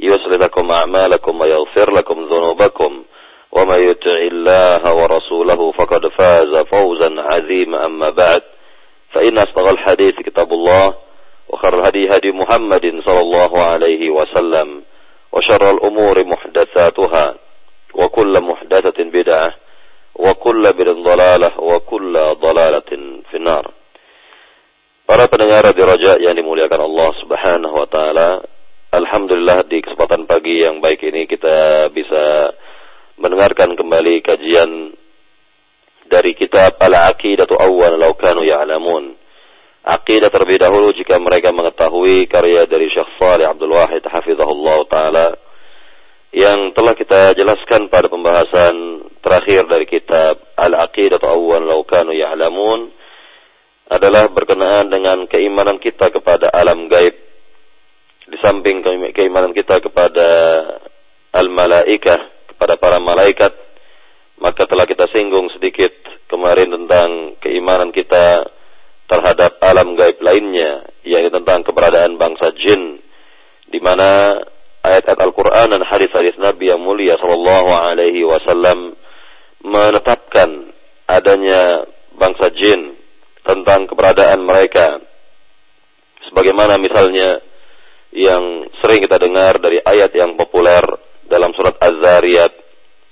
يصلح لكم أعمالكم ويغفر لكم ذنوبكم ومن يطع الله ورسوله فقد فاز فوزا عظيما. أما بعد فإن أصدق الحديث كتاب الله وخير الهدي هدي محمد صلى الله عليه وسلم وشر الأمور محدثاتها وكل محدثة بدعة وكل بدعة ضلالة وكل ضلالة في النار. Para pendengar di Raja yang dimuliakan Allah Subhanahu wa taala, alhamdulillah di kesempatan pagi yang baik ini kita bisa mendengarkan kembali kajian dari kitab Al-Aqidatu Awwal Law Kanu Ya'lamun. Aqidah terlebih dahulu jika mereka mengetahui karya dari Syekh Salih Abdul Wahid hafizahullah taala yang telah kita jelaskan pada pembahasan terakhir dari kitab Al-Aqidatu Awwal Law Kanu Ya'lamun adalah berkenaan dengan keimanan kita kepada alam gaib di samping keimanan kita kepada al-malaikah kepada para malaikat maka telah kita singgung sedikit kemarin tentang keimanan kita terhadap alam gaib lainnya yaitu tentang keberadaan bangsa jin di mana ayat-ayat Al-Qur'an dan hadis-hadis Nabi yang mulia sallallahu alaihi wasallam menetapkan adanya bangsa jin tentang keberadaan mereka. Sebagaimana misalnya yang sering kita dengar dari ayat yang populer dalam surat Az-Zariyat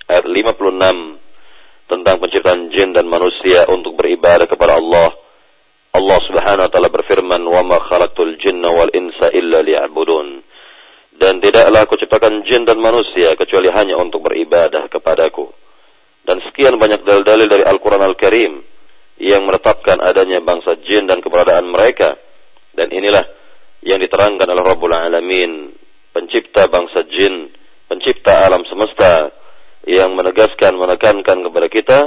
ayat 56 tentang penciptaan jin dan manusia untuk beribadah kepada Allah. Allah Subhanahu wa taala berfirman, "Wa ma khalaqtul jinna wal insa illa liya'budun." Dan tidaklah aku ciptakan jin dan manusia kecuali hanya untuk beribadah kepadaku. Dan sekian banyak dalil-dalil dari Al-Qur'an Al-Karim yang menetapkan adanya bangsa jin dan keberadaan mereka. Dan inilah yang diterangkan oleh Rabbul Alamin, pencipta bangsa jin, pencipta alam semesta, yang menegaskan, menekankan kepada kita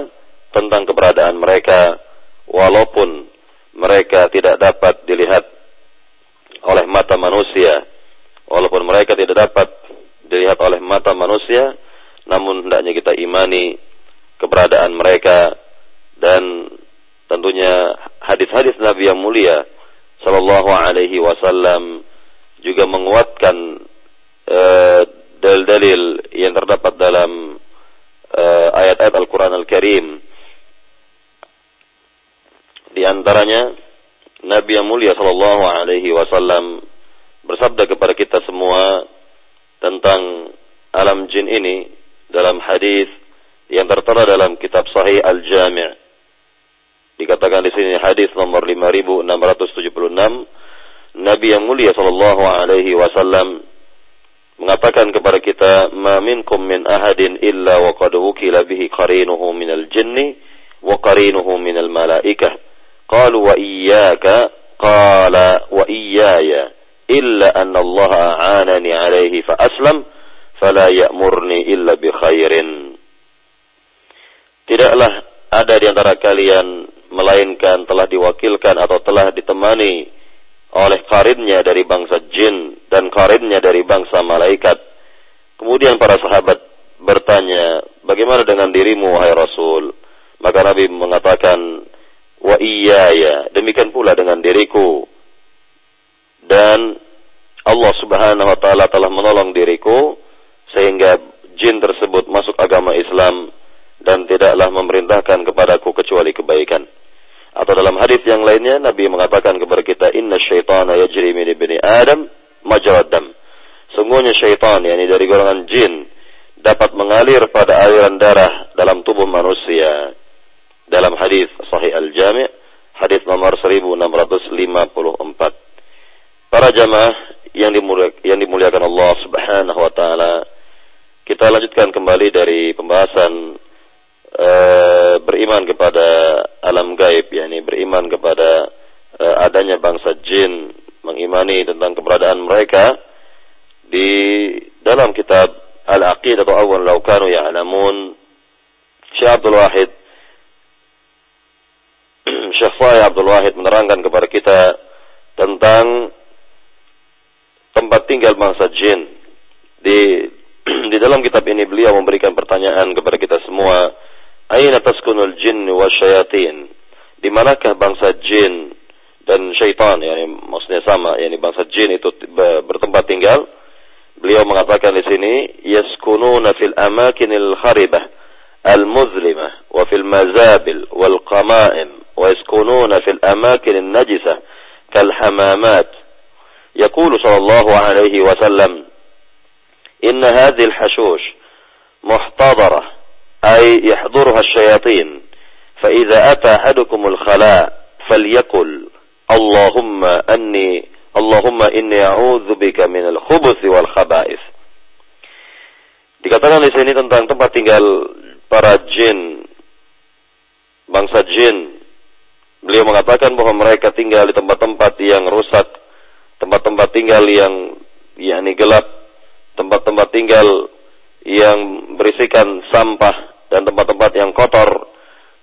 tentang keberadaan mereka, walaupun mereka tidak dapat dilihat oleh mata manusia, walaupun mereka tidak dapat dilihat oleh mata manusia, namun hendaknya kita imani keberadaan mereka dan tentunya hadis-hadis Nabi yang mulia sallallahu alaihi wasallam juga menguatkan dalil-dalil uh, yang terdapat dalam ayat-ayat uh, Al-Qur'an Al-Karim. Di antaranya Nabi yang mulia sallallahu alaihi wasallam bersabda kepada kita semua tentang alam jin ini dalam hadis yang tertera dalam kitab Sahih Al-Jami' Dikatakan di sini hadis nomor 5676 Nabi yang mulia sallallahu alaihi wasallam mengatakan kepada kita ma minkum min ahadin illa wa qad wukila bihi qarinuhu minal jinni wa qarinuhu minal malaikah qalu wa iyyaka? Qala wa iyyaya illa anna Allah a'anani alaihi fa aslam fala ya'murni illa bi khairin. Tidaklah ada di antara kalian melainkan telah diwakilkan atau telah ditemani oleh karinnya dari bangsa jin dan karinnya dari bangsa malaikat. Kemudian para sahabat bertanya, bagaimana dengan dirimu, wahai Rasul? Maka Nabi mengatakan, wa iya ya, demikian pula dengan diriku. Dan Allah subhanahu wa ta'ala telah menolong diriku, sehingga jin tersebut masuk agama Islam dan tidaklah memerintahkan kepadaku kecuali kebaikan. Atau dalam hadis yang lainnya Nabi mengatakan kepada kita inna syaitana yajri min ibni Adam majrad dam. Sungguhnya syaitan yakni dari golongan jin dapat mengalir pada aliran darah dalam tubuh manusia. dalam hadis Sahih Al-Jami' hadis nomor 1654. Para jamaah yang dimuliakan, yang dimuliakan Allah Subhanahu wa taala, kita lanjutkan kembali dari pembahasan uh, beriman kepada alam gaib, yakni beriman kepada uh, adanya bangsa jin, mengimani tentang keberadaan mereka di dalam kitab Al-Aqidah atau Awal Laukanu Ya'lamun Syekh Abdul Wahid Syekh Fahih Abdul Wahid menerangkan kepada kita tentang tempat tinggal bangsa jin. Di di dalam kitab ini beliau memberikan pertanyaan kepada kita semua, Aina taskunul jin wa syayatin? Di manakah bangsa jin dan syaitan? Yani maksudnya sama, yani bangsa jin itu bertempat tinggal. Beliau mengatakan di sini, yaskununa fil amakinil kharibah al-muzlimah wa fil mazabil wal qama'im ويسكنون في الأماكن النجسة كالحمامات يقول صلى الله عليه وسلم إن هذه الحشوش محتضرة أي يحضرها الشياطين فإذا أتى أحدكم الخلاء فليقل اللهم أني اللهم إني أعوذ بك من الخبث والخبائث Dikatakan di sini tentang tempat tinggal para jin, bangsa jin Beliau mengatakan bahwa mereka tinggal di tempat-tempat yang rusak, tempat-tempat tinggal yang yakni gelap, tempat-tempat tinggal yang berisikan sampah dan tempat-tempat yang kotor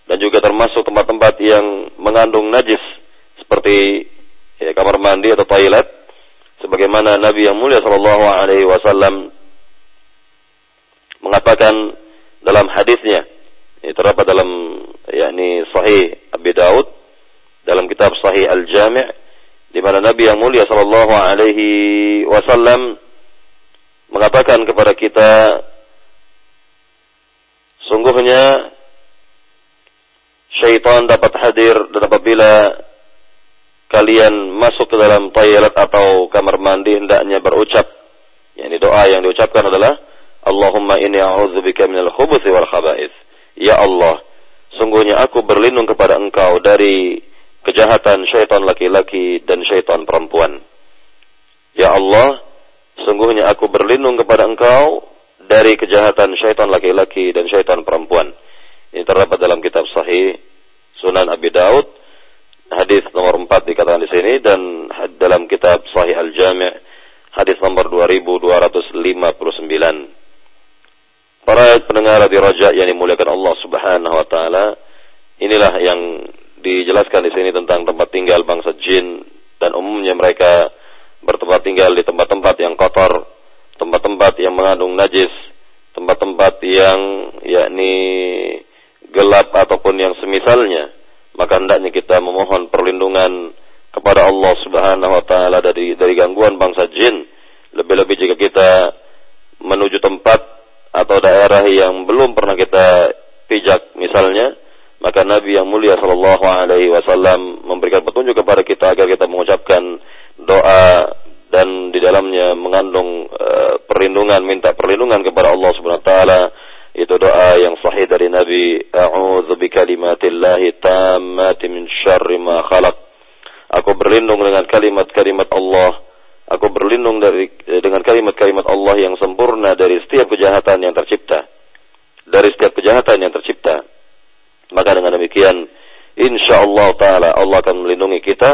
dan juga termasuk tempat-tempat yang mengandung najis seperti ya, kamar mandi atau toilet sebagaimana Nabi yang mulia sallallahu alaihi wasallam mengatakan dalam hadisnya. Ini terdapat dalam yakni sahih Abi Daud dalam kitab Sahih Al-Jami' di mana Nabi yang mulia sallallahu alaihi wasallam mengatakan kepada kita sungguhnya syaitan dapat hadir dan apabila kalian masuk ke dalam toilet atau kamar mandi hendaknya berucap yakni doa yang diucapkan adalah Allahumma inni a'udzubika minal khubuthi wal khaba'ith ya Allah sungguhnya aku berlindung kepada engkau dari kejahatan syaitan laki-laki dan syaitan perempuan. Ya Allah, sungguhnya aku berlindung kepada engkau dari kejahatan syaitan laki-laki dan syaitan perempuan. Ini terdapat dalam kitab sahih Sunan Abi Daud, hadis nomor 4 dikatakan di sini dan dalam kitab sahih Al-Jami' hadis nomor 2259. Para pendengar di Raja yang dimuliakan Allah Subhanahu wa taala, inilah yang dijelaskan di sini tentang tempat tinggal bangsa jin dan umumnya mereka bertempat tinggal di tempat-tempat yang kotor, tempat-tempat yang mengandung najis, tempat-tempat yang yakni gelap ataupun yang semisalnya. Maka hendaknya kita memohon perlindungan kepada Allah Subhanahu wa taala dari dari gangguan bangsa jin. Lebih-lebih jika kita menuju tempat atau daerah yang belum pernah kita pijak misalnya maka Nabi yang mulia Shallallahu Alaihi Wasallam memberikan petunjuk kepada kita agar kita mengucapkan doa dan di dalamnya mengandung uh, perlindungan, minta perlindungan kepada Allah Subhanahu Wa Taala. Itu doa yang sahih dari Nabi. A'udzu bikalimatillahi tammati min syarri ma khalaq. Aku berlindung dengan kalimat-kalimat Allah. Aku berlindung dari dengan kalimat-kalimat Allah yang sempurna dari setiap kejahatan yang tercipta. Dari setiap kejahatan yang tercipta. Maka dengan demikian, insya Allah Taala Allah akan melindungi kita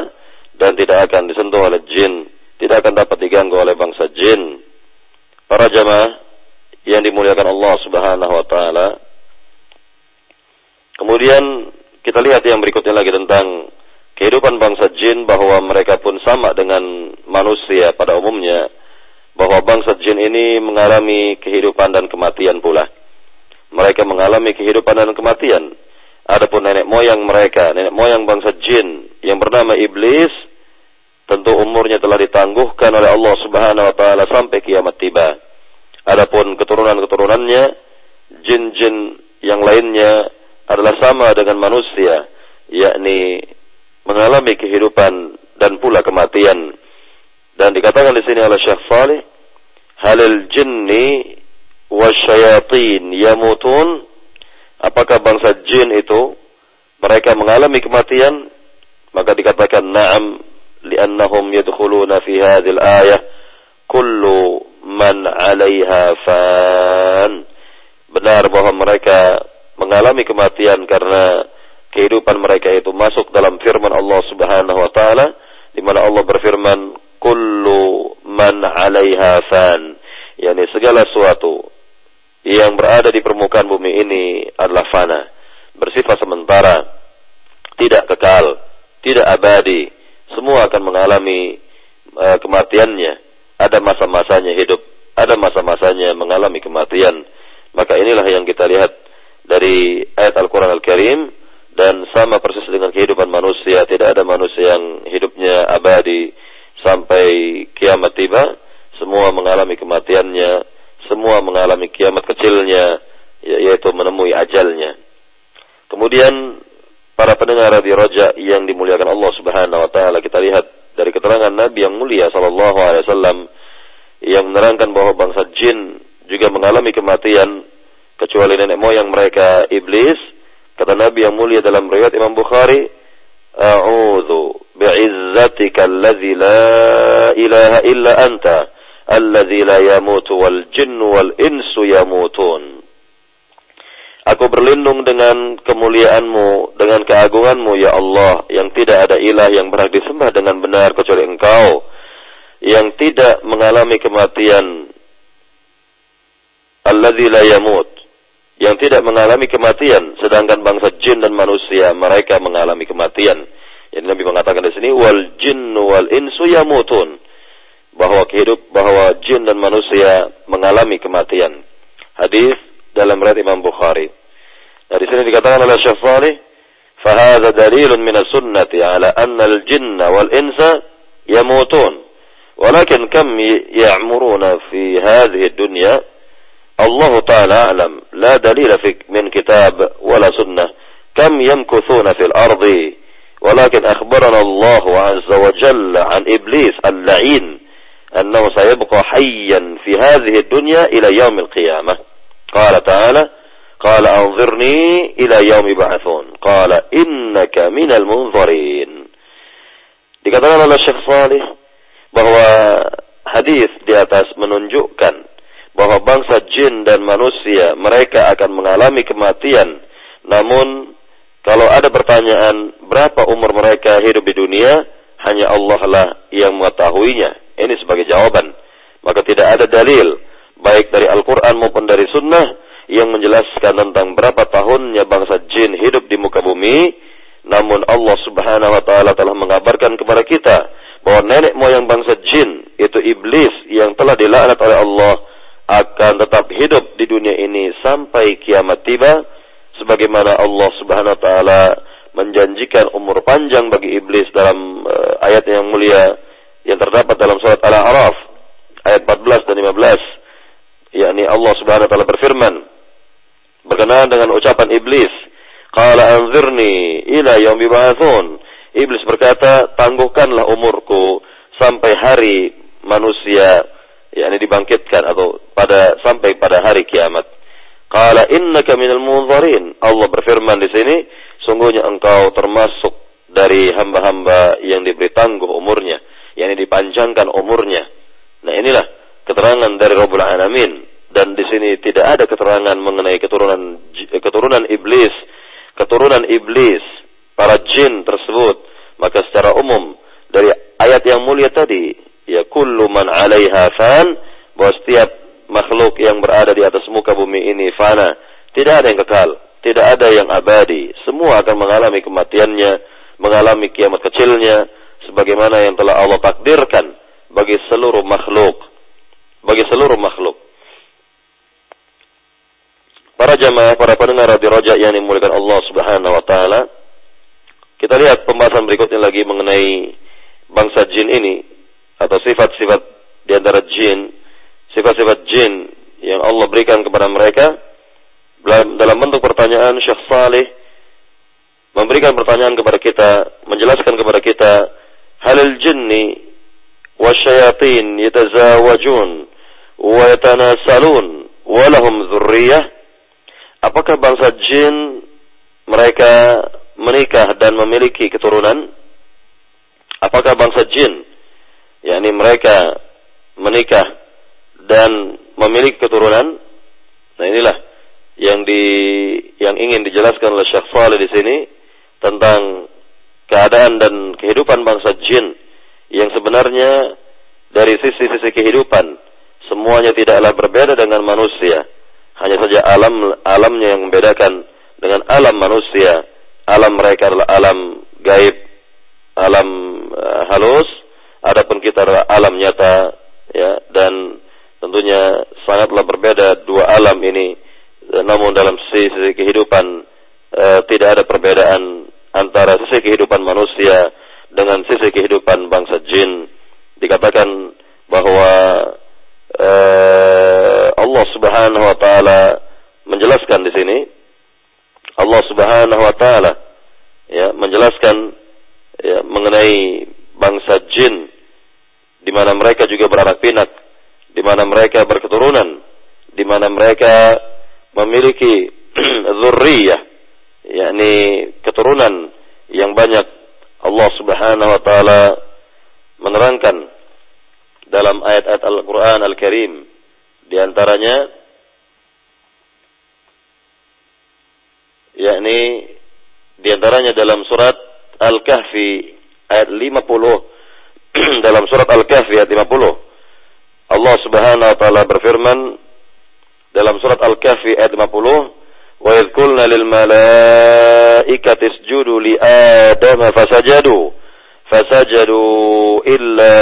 dan tidak akan disentuh oleh jin, tidak akan dapat diganggu oleh bangsa jin. Para jamaah yang dimuliakan Allah Subhanahu Wa Taala. Kemudian kita lihat yang berikutnya lagi tentang kehidupan bangsa jin bahwa mereka pun sama dengan manusia pada umumnya bahwa bangsa jin ini mengalami kehidupan dan kematian pula. Mereka mengalami kehidupan dan kematian. Adapun nenek moyang mereka, nenek moyang bangsa jin yang bernama iblis, tentu umurnya telah ditangguhkan oleh Allah Subhanahu wa taala sampai kiamat tiba. Adapun keturunan-keturunannya, jin-jin yang lainnya adalah sama dengan manusia, yakni mengalami kehidupan dan pula kematian. Dan dikatakan di sini oleh Syekh Saleh, halil jinni wasyayatin yamutun Apakah bangsa jin itu mereka mengalami kematian maka dikatakan na'am li'annahum yadkhuluna fi hadhil ayah kullu man 'alaiha fan benar bahwa mereka mengalami kematian karena kehidupan mereka itu masuk dalam firman Allah Subhanahu wa taala di mana Allah berfirman kullu man 'alaiha fan. Yakni segala sesuatu yang berada di permukaan bumi ini adalah fana bersifat sementara tidak kekal tidak abadi semua akan mengalami uh, kematiannya. Ada masa-masanya hidup ada masa-masanya mengalami kematian. Maka inilah yang kita lihat dari ayat Al-Quran Al-Karim. Dan sama persis dengan kehidupan manusia tidak ada manusia yang hidupnya abadi sampai kiamat tiba. Semua mengalami kematiannya semua mengalami kiamat kecilnya ya, yaitu menemui ajalnya. Kemudian para pendengar di roja yang dimuliakan Allah Subhanahu wa taala kita lihat dari keterangan Nabi yang mulia sallallahu alaihi wasallam yang menerangkan bahwa bangsa jin juga mengalami kematian kecuali nenek moyang mereka iblis Kata Nabi yang mulia dalam riwayat Imam Bukhari, "A'udzu bi'izzatika alladzi la ilaha illa anta, alladzi la yamutu wal jinnu wal insu yamutun." Aku berlindung dengan kemuliaanmu, dengan keagunganmu, ya Allah, yang tidak ada ilah yang berhak disembah dengan benar kecuali engkau, yang tidak mengalami kematian, alladzi la yamut, yang tidak mengalami kematian, sedangkan bangsa jin dan manusia mereka mengalami kematian. Yang Nabi mengatakan di sini wal jin wal insu yamutun bahwa kehidup bahwa jin dan manusia mengalami kematian. Hadis dalam riwayat Imam Bukhari. Nah, di sini dikatakan oleh Syekh Salih, "Fahadha dalilun min as-sunnati ala anna al-jinna wal insa yamutun." ولكن كم يعمرون في هذه الدنيا؟ الله تعالى أعلم. لا دليل في من كتاب ولا سنة. كم يمكثون في الأرض؟ ولكن أخبرنا الله عز وجل عن إبليس اللعين أنه سيبقى حيا في هذه الدنيا إلى يوم القيامة. قال تعالى قال أنظرني إلى يوم يبعثون. قال إنك من المنظرين. dikatakan oleh Syekh Salih bahwa hadis di atas menunjukkan bahwa bangsa jin dan manusia mereka akan mengalami kematian. Namun kalau ada pertanyaan berapa umur mereka hidup di dunia, hanya Allah lah yang mengetahuinya. Ini sebagai jawaban. Maka tidak ada dalil baik dari Al-Quran maupun dari Sunnah yang menjelaskan tentang berapa tahunnya bangsa jin hidup di muka bumi. Namun Allah Subhanahu wa taala telah mengabarkan kepada kita bahwa nenek moyang bangsa jin itu iblis yang telah dilaknat oleh Allah akan tetap hidup di dunia ini sampai kiamat tiba sebagaimana Allah Subhanahu wa taala menjanjikan umur panjang bagi iblis dalam uh, ayat yang mulia yang terdapat dalam surat Al-A'raf ayat 14 dan 15 yakni Allah Subhanahu wa taala berfirman berkenaan dengan ucapan iblis qala anzirni ila yaumi ba'atsun iblis berkata tangguhkanlah umurku sampai hari manusia yakni dibangkitkan atau pada sampai pada hari kiamat. Qala innaka minal munzarin. Allah berfirman di sini, sungguhnya engkau termasuk dari hamba-hamba yang diberi tangguh umurnya, yakni dipanjangkan umurnya. Nah, inilah keterangan dari Rabbul Alamin dan di sini tidak ada keterangan mengenai keturunan keturunan iblis, keturunan iblis, para jin tersebut. Maka secara umum dari ayat yang mulia tadi ya kullu man 'alaiha fan bahwa setiap makhluk yang berada di atas muka bumi ini fana, tidak ada yang kekal, tidak ada yang abadi, semua akan mengalami kematiannya, mengalami kiamat kecilnya sebagaimana yang telah Allah takdirkan bagi seluruh makhluk, bagi seluruh makhluk. Para jamaah, para pendengar di Raja yang dimuliakan Allah Subhanahu wa taala. Kita lihat pembahasan berikutnya lagi mengenai bangsa jin ini atau sifat-sifat di antara jin, sifat-sifat jin yang Allah berikan kepada mereka. Dalam bentuk pertanyaan Syekh Saleh memberikan pertanyaan kepada kita, menjelaskan kepada kita halil jinni wasyayatin yatazawajun wa yatanasalun wa lahum apakah bangsa jin mereka menikah dan memiliki keturunan? Apakah bangsa jin, yakni mereka menikah dan memiliki keturunan? Nah inilah yang di yang ingin dijelaskan oleh Syekh Saleh di sini tentang keadaan dan kehidupan bangsa jin yang sebenarnya dari sisi-sisi kehidupan semuanya tidaklah berbeda dengan manusia. Hanya saja alam alamnya yang membedakan dengan alam manusia. Alam mereka adalah alam gaib, alam uh, halus, adapun kita adalah alam nyata ya dan tentunya sangatlah berbeda dua alam ini. Namun dalam sisi, kehidupan uh, tidak ada perbedaan antara sisi kehidupan manusia dengan sisi kehidupan bangsa jin. Dikatakan bahwa uh, Allah Subhanahu wa taala menjelaskan di sini Allah Subhanahu wa taala ya menjelaskan ya, mengenai bangsa jin di mana mereka juga beranak pinak, di mana mereka berketurunan, di mana mereka memiliki zurriyah, yakni keturunan yang banyak. Allah Subhanahu wa taala menerangkan dalam ayat-ayat Al-Qur'an Al-Karim di antaranya yakni di antaranya dalam surat Al-Kahfi ayat 50 dalam surat Al-Kahfi ayat 50 Allah Subhanahu wa taala berfirman dalam surat Al-Kahfi ayat 50 wa idh qulna lil malaikati isjudu li adama fasajadu fasajadu illa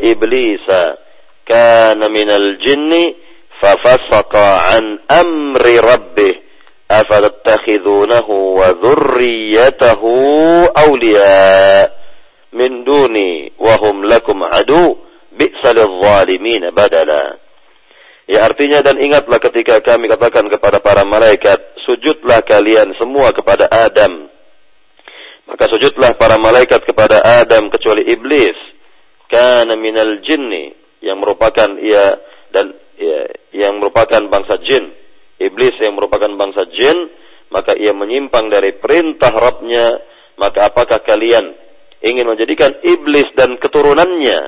iblisa kana minal jinni fafasaqa an amri rabbih afatattakhidunahu wa dhurriyyatahu awliya min duni wa hum lakum adu bi'salil zalimin badala Ya artinya dan ingatlah ketika kami katakan kepada para malaikat sujudlah kalian semua kepada Adam. Maka sujudlah para malaikat kepada Adam kecuali iblis. Kana minal jinni yang merupakan ia dan ya, yang merupakan bangsa jin iblis yang merupakan bangsa jin, maka ia menyimpang dari perintah Rabbnya, maka apakah kalian ingin menjadikan iblis dan keturunannya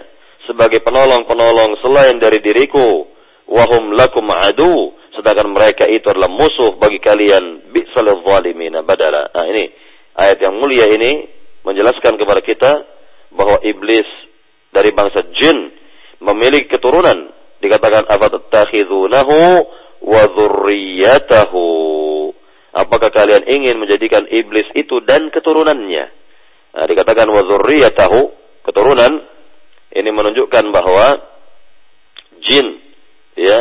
sebagai penolong-penolong selain dari diriku? Wahum lakum adu, sedangkan mereka itu adalah musuh bagi kalian. Bi'salil zalimina badala. Nah ini, ayat yang mulia ini menjelaskan kepada kita bahwa iblis dari bangsa jin memiliki keturunan. Dikatakan afatattakhidunahu wa. Apakah kalian ingin menjadikan iblis itu dan keturunannya? Nah, dikatakan wa keturunan ini menunjukkan bahwa jin ya,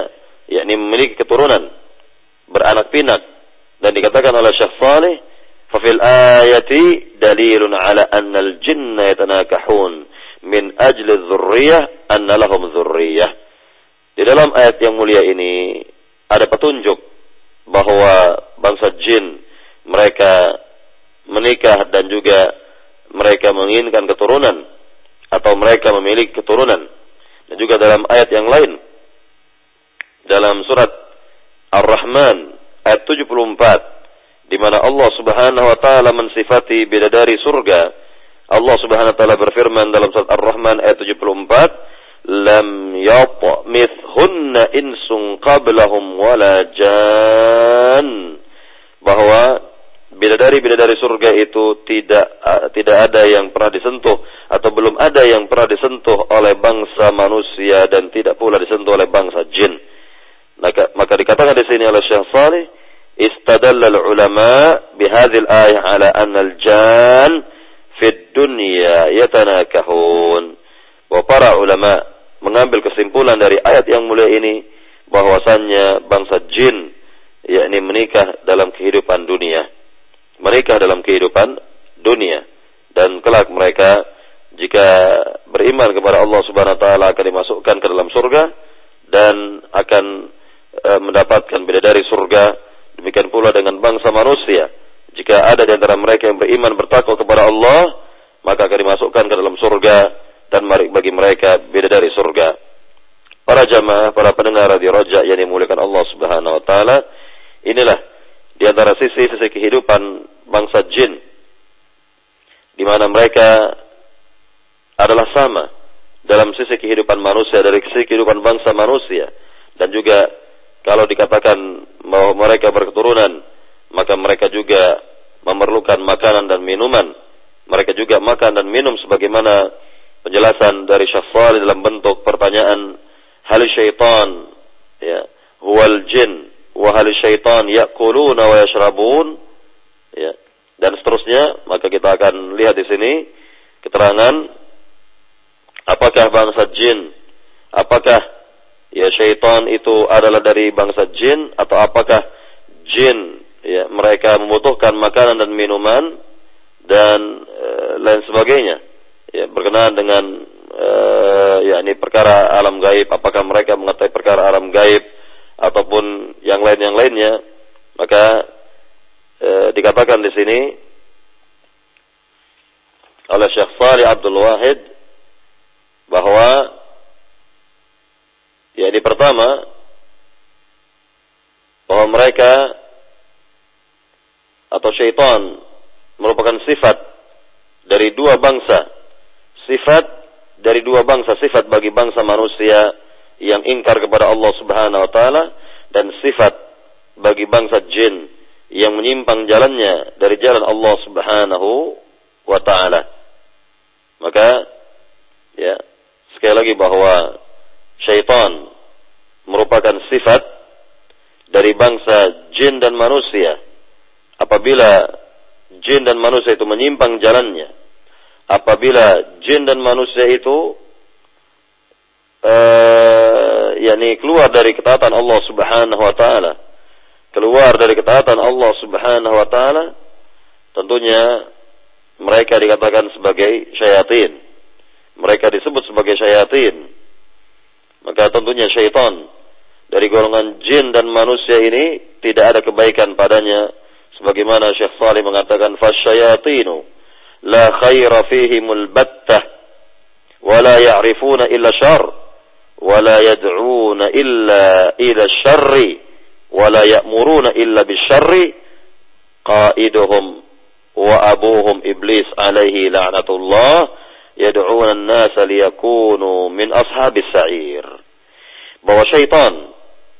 yakni memiliki keturunan beranak pinak dan dikatakan oleh Syekh Saleh fa fil ayati dalilun ala anna al jinna yatanakahun min ajli dzurriyyah anna lahum. Di dalam ayat yang mulia ini ada petunjuk bahwa bangsa jin mereka menikah dan juga mereka menginginkan keturunan atau mereka memiliki keturunan. Dan juga dalam ayat yang lain dalam surat Ar-Rahman ayat 74 di mana Allah Subhanahu wa taala mensifati bidadari surga. Allah Subhanahu wa taala berfirman dalam surat Ar-Rahman ayat 74 lam yatmithunna insun qablahum wala jan bahwa bidadari-bidadari surga itu tidak tidak ada yang pernah disentuh atau belum ada yang pernah disentuh oleh bangsa manusia dan tidak pula disentuh oleh bangsa jin. Maka, maka dikatakan di sini oleh Syekh Saleh, istadalla ulama bihadhil ayah ala anna al-jan fid dunya yatanakahun. Bahwa para ulama mengambil kesimpulan dari ayat yang mulia ini bahwasannya bangsa jin yakni menikah dalam kehidupan dunia. Menikah dalam kehidupan dunia dan kelak mereka jika beriman kepada Allah Subhanahu wa taala akan dimasukkan ke dalam surga dan akan e, mendapatkan bidadari surga. Demikian pula dengan bangsa manusia. Jika ada di antara mereka yang beriman bertakwa kepada Allah, maka akan dimasukkan ke dalam surga dan bagi mereka beda dari surga. Para jamaah, para pendengar di Roja yang dimuliakan Allah Subhanahu wa taala, inilah di antara sisi-sisi kehidupan bangsa jin di mana mereka adalah sama dalam sisi kehidupan manusia dari sisi kehidupan bangsa manusia dan juga kalau dikatakan bahwa mereka berketurunan maka mereka juga memerlukan makanan dan minuman mereka juga makan dan minum sebagaimana penjelasan dari Syafal dalam bentuk pertanyaan hal syaitan ya huwal jin wa hal syaitan yakuluna wa yashrabun? Ya dan seterusnya maka kita akan lihat di sini keterangan apakah bangsa jin apakah ya syaitan itu adalah dari bangsa jin atau apakah jin ya mereka membutuhkan makanan dan minuman dan e, lain sebagainya ya berkenaan dengan e, ya ini perkara alam gaib apakah mereka mengetahui perkara alam gaib ataupun yang lain yang lainnya maka e, dikatakan di sini oleh Syekh Salih Abdul Wahid bahwa ya di pertama bahwa mereka atau syaitan merupakan sifat dari dua bangsa sifat dari dua bangsa sifat bagi bangsa manusia yang ingkar kepada Allah Subhanahu wa taala dan sifat bagi bangsa jin yang menyimpang jalannya dari jalan Allah Subhanahu wa taala. Maka ya, sekali lagi bahwa syaitan merupakan sifat dari bangsa jin dan manusia. Apabila jin dan manusia itu menyimpang jalannya, apabila jin dan manusia itu uh, yakni keluar dari ketaatan Allah Subhanahu wa taala, keluar dari ketaatan Allah Subhanahu wa taala, tentunya mereka dikatakan sebagai syayatin. Mereka disebut sebagai syayatin. Maka tentunya syaitan dari golongan jin dan manusia ini tidak ada kebaikan padanya sebagaimana Syekh Salih mengatakan fasyayatinu la khaira fihimul battah wa la ya'rifuna illa syarr wa la yad'una illa ila syarri ولا يأمرون إلا بالشر قائدهم وأبوهم إبليس عليه لعنة الله يدعون الناس ليكونوا من أصحاب السعير bahwa syaitan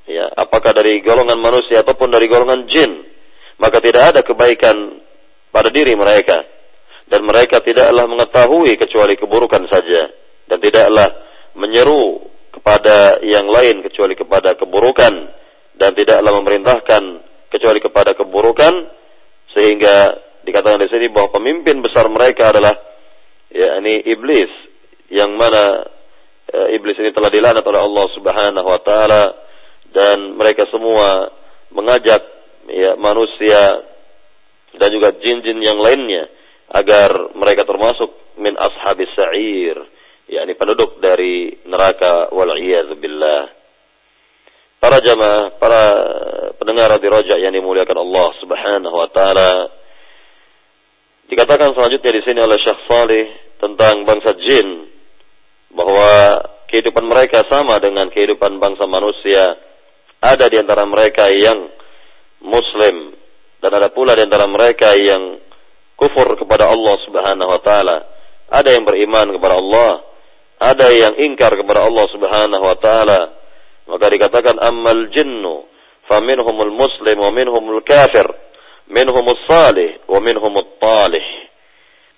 ya apakah dari golongan manusia ataupun dari golongan jin maka tidak ada kebaikan pada diri mereka dan mereka tidaklah mengetahui kecuali keburukan saja. Dan tidaklah menyeru kepada yang lain kecuali kepada keburukan. Dan tidaklah memerintahkan kecuali kepada keburukan. Sehingga dikatakan di sini bahwa pemimpin besar mereka adalah ya ini iblis. Yang mana e, iblis ini telah dilaknat oleh Allah Subhanahu wa taala. Dan mereka semua mengajak ya manusia dan juga jin-jin yang lainnya agar mereka termasuk min ashabis sa'ir yakni penduduk dari neraka wal billah para jamaah, para pendengar di roja yang dimuliakan Allah Subhanahu wa taala. Dikatakan selanjutnya di sini oleh Syekh Salih tentang bangsa jin bahwa kehidupan mereka sama dengan kehidupan bangsa manusia. Ada di antara mereka yang muslim dan ada pula di antara mereka yang kufur kepada Allah Subhanahu wa taala. Ada yang beriman kepada Allah, ada yang ingkar kepada Allah Subhanahu wa taala maka dikatakan ammal jinnu faminhumul muslim wa minhumul kafir, minhumus salih wa minhumut talih.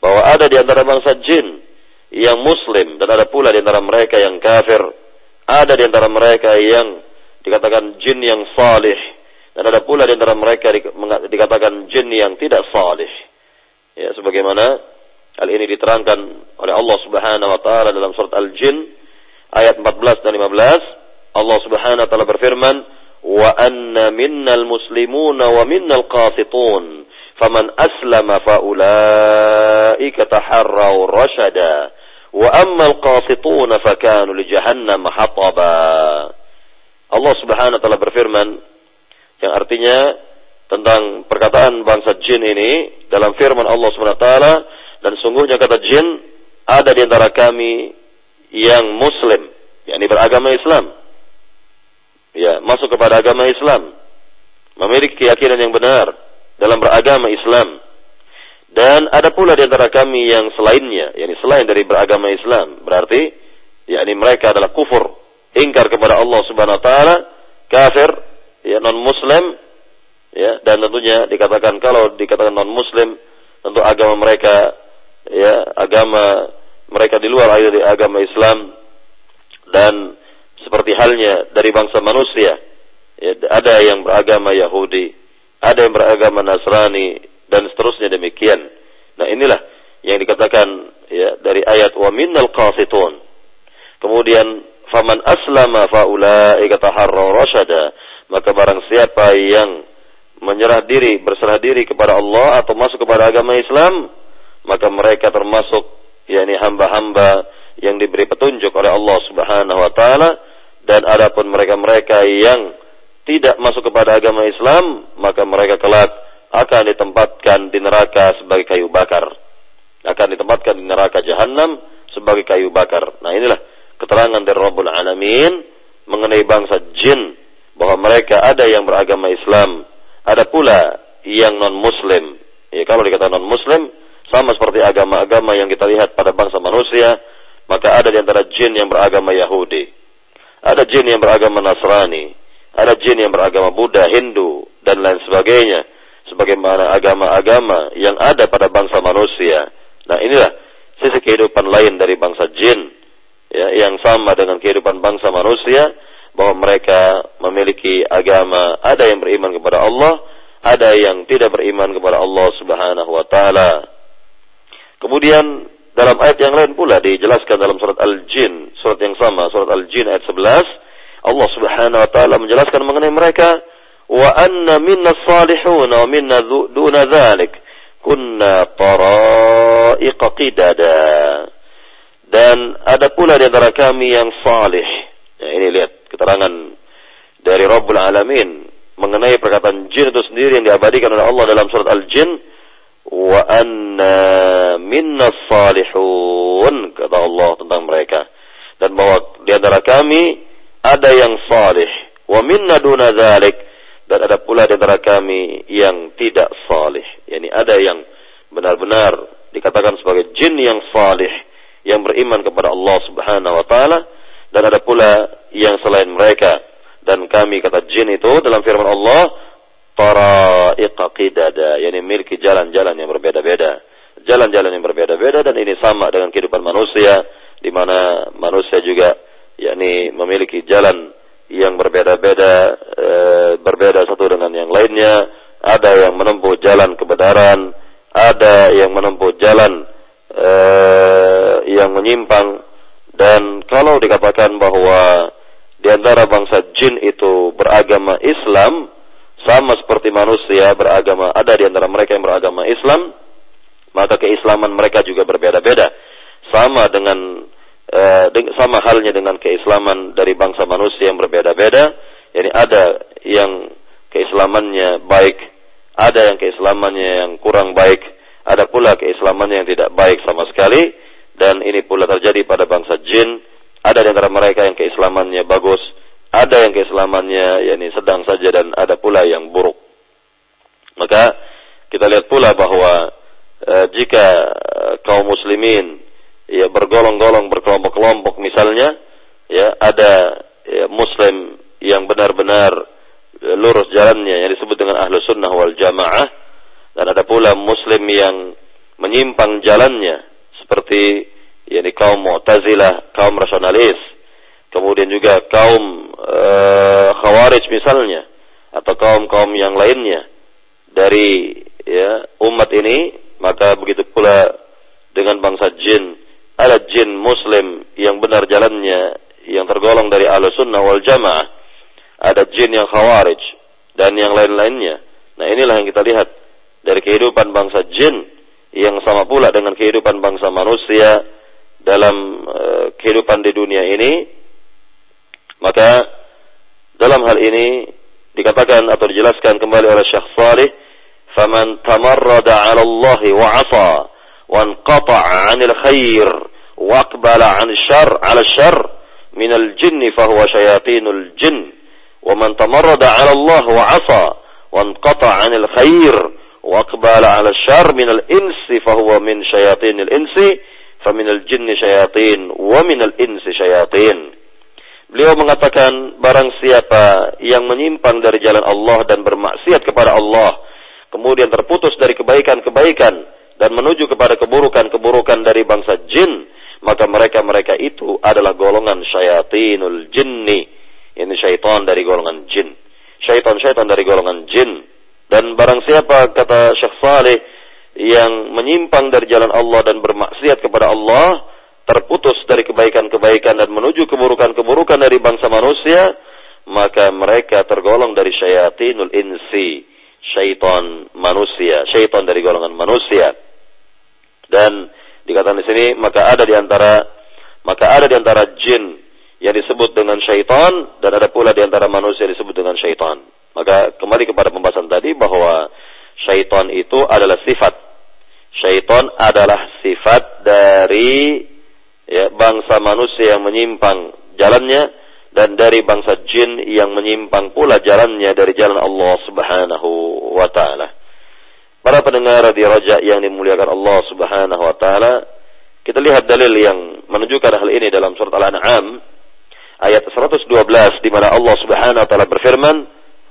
Bahwa ada di antara bangsa jin yang muslim dan ada pula di antara mereka yang kafir. Ada di antara mereka yang dikatakan jin yang salih dan ada pula di antara mereka dikatakan jin yang tidak salih. Ya, sebagaimana hal ini diterangkan oleh Allah Subhanahu wa taala dalam surat Al-Jin ayat 14 dan 15 Allah Subhanahu wa taala berfirman, "Wa anna minnal muslimuna wa minnal qasitun, faman aslama faulaika taharraw rashada, wa ammal qasituna fakanu li jahannam hataba." Allah Subhanahu wa taala berfirman yang artinya tentang perkataan bangsa jin ini dalam firman Allah Subhanahu wa taala dan sungguhnya kata jin ada di antara kami yang muslim yakni beragama Islam ya masuk kepada agama Islam, memiliki keyakinan yang benar dalam beragama Islam. Dan ada pula di antara kami yang selainnya, yakni selain dari beragama Islam. Berarti, yakni mereka adalah kufur, ingkar kepada Allah Subhanahu wa taala, kafir, ya non muslim, ya dan tentunya dikatakan kalau dikatakan non muslim, tentu agama mereka ya agama mereka di luar dari agama Islam dan seperti halnya dari bangsa manusia ya, ada yang beragama Yahudi ada yang beragama Nasrani dan seterusnya demikian. Nah inilah yang dikatakan ya dari ayat wa minnal qasitun. Kemudian faman aslama faulaika taharraw rasyada. Maka barang siapa yang menyerah diri, berserah diri kepada Allah atau masuk kepada agama Islam, maka mereka termasuk yakni hamba-hamba yang diberi petunjuk oleh Allah Subhanahu wa taala dan adapun mereka-mereka yang tidak masuk kepada agama Islam, maka mereka kelak akan ditempatkan di neraka sebagai kayu bakar. Akan ditempatkan di neraka jahanam sebagai kayu bakar. Nah inilah keterangan dari Rabbul Alamin mengenai bangsa jin bahwa mereka ada yang beragama Islam, ada pula yang non Muslim. Ya, kalau dikatakan non Muslim sama seperti agama-agama yang kita lihat pada bangsa manusia, maka ada di antara jin yang beragama Yahudi, ada jin yang beragama Nasrani, ada jin yang beragama Buddha, Hindu dan lain sebagainya sebagaimana agama-agama yang ada pada bangsa manusia. Nah, inilah sisi kehidupan lain dari bangsa jin ya yang sama dengan kehidupan bangsa manusia bahwa mereka memiliki agama, ada yang beriman kepada Allah, ada yang tidak beriman kepada Allah Subhanahu wa taala. Kemudian dalam ayat yang lain pula dijelaskan dalam surat Al-Jin, surat yang sama, surat Al-Jin ayat 11, Allah Subhanahu wa taala menjelaskan mengenai mereka wa anna minna salihun wa minna duna dhalik kunna tara'iqa qidada. Dan ada pula di antara kami yang salih. Ya, ini lihat keterangan dari Rabbul Alamin mengenai perkataan jin itu sendiri yang diabadikan oleh Allah dalam surat Al-Jin wa anna minna salihun kata Allah tentang mereka dan bahwa di antara kami ada yang salih wa minna duna dzalik dan ada pula di antara kami yang tidak salih. Yani ada yang benar-benar dikatakan sebagai jin yang salih yang beriman kepada Allah Subhanahu wa taala dan ada pula yang selain mereka. Dan kami kata jin itu dalam firman Allah para qidada yani memiliki jalan-jalan yang berbeda-beda. Jalan-jalan yang berbeda-beda dan ini sama dengan kehidupan manusia di mana manusia juga yakni memiliki jalan yang berbeda-beda e, berbeda satu dengan yang lainnya. Ada yang menempuh jalan kebenaran ada yang menempuh jalan e, yang menyimpang dan kalau dikatakan bahwa di antara bangsa jin itu beragama Islam sama seperti manusia beragama ada di antara mereka yang beragama Islam maka keislaman mereka juga berbeda-beda sama dengan Eh, sama halnya dengan keislaman dari bangsa manusia yang berbeda-beda. Jadi ada yang keislamannya baik, ada yang keislamannya yang kurang baik, ada pula keislamannya yang tidak baik sama sekali. Dan ini pula terjadi pada bangsa jin. Ada di antara mereka yang keislamannya bagus, ada yang keislamannya yakni sedang saja dan ada pula yang buruk. Maka kita lihat pula bahwa e, jika kaum muslimin ya bergolong-golong berkelompok-kelompok misalnya ya ada ya, muslim yang benar-benar ya, lurus jalannya yang disebut dengan ahlu sunnah wal jamaah dan ada pula muslim yang menyimpang jalannya seperti yakni kaum mu'tazilah kaum rasionalis. Kemudian juga kaum uh, khawarij misalnya. Atau kaum-kaum yang lainnya. Dari ya umat ini. Maka begitu pula dengan bangsa jin. Ada jin muslim yang benar jalannya. Yang tergolong dari ahlu sunnah wal jamaah. Ada jin yang khawarij dan yang lain-lainnya. Nah inilah yang kita lihat. Dari kehidupan bangsa jin yang sama pula dengan kehidupan bangsa manusia dalam eh, kehidupan di dunia ini maka dalam hal ini dikatakan atau dijelaskan kembali oleh Syekh Salih faman tamarrada 'ala Allah wa 'asa wa anqata'a 'anil khair wa aqbala 'an syarr 'ala syarr min al-jinn fa huwa shayatinul jinn wa man tamarrada 'ala Allah wa 'asa wa anqata'a 'anil khair wa aqbala 'ala syarr min al-insi fa huwa min shayatinil insi al-jinni syayatin wa min al-insi syayatin. Beliau mengatakan barang siapa yang menyimpang dari jalan Allah dan bermaksiat kepada Allah, kemudian terputus dari kebaikan-kebaikan dan menuju kepada keburukan-keburukan dari bangsa jin, maka mereka-mereka itu adalah golongan syayatinul jinni. Ini syaitan dari golongan jin. Syaitan-syaitan dari golongan jin. Dan barang siapa kata Syekh Saleh yang menyimpang dari jalan Allah dan bermaksiat kepada Allah, terputus dari kebaikan-kebaikan dan menuju keburukan-keburukan dari bangsa manusia, maka mereka tergolong dari syayatinul insi, syaitan manusia, syaitan dari golongan manusia. Dan dikatakan di sini maka ada di antara maka ada di antara jin yang disebut dengan syaitan dan ada pula di antara manusia yang disebut dengan syaitan. Maka kembali kepada pembahasan tadi bahwa syaitan itu adalah sifat. Syaitan adalah sifat dari ya, bangsa manusia yang menyimpang jalannya dan dari bangsa jin yang menyimpang pula jalannya dari jalan Allah Subhanahu wa taala. Para pendengar di Raja yang dimuliakan Allah Subhanahu wa taala, kita lihat dalil yang menunjukkan hal ini dalam surat Al-An'am ayat 112 di mana Allah Subhanahu wa taala berfirman,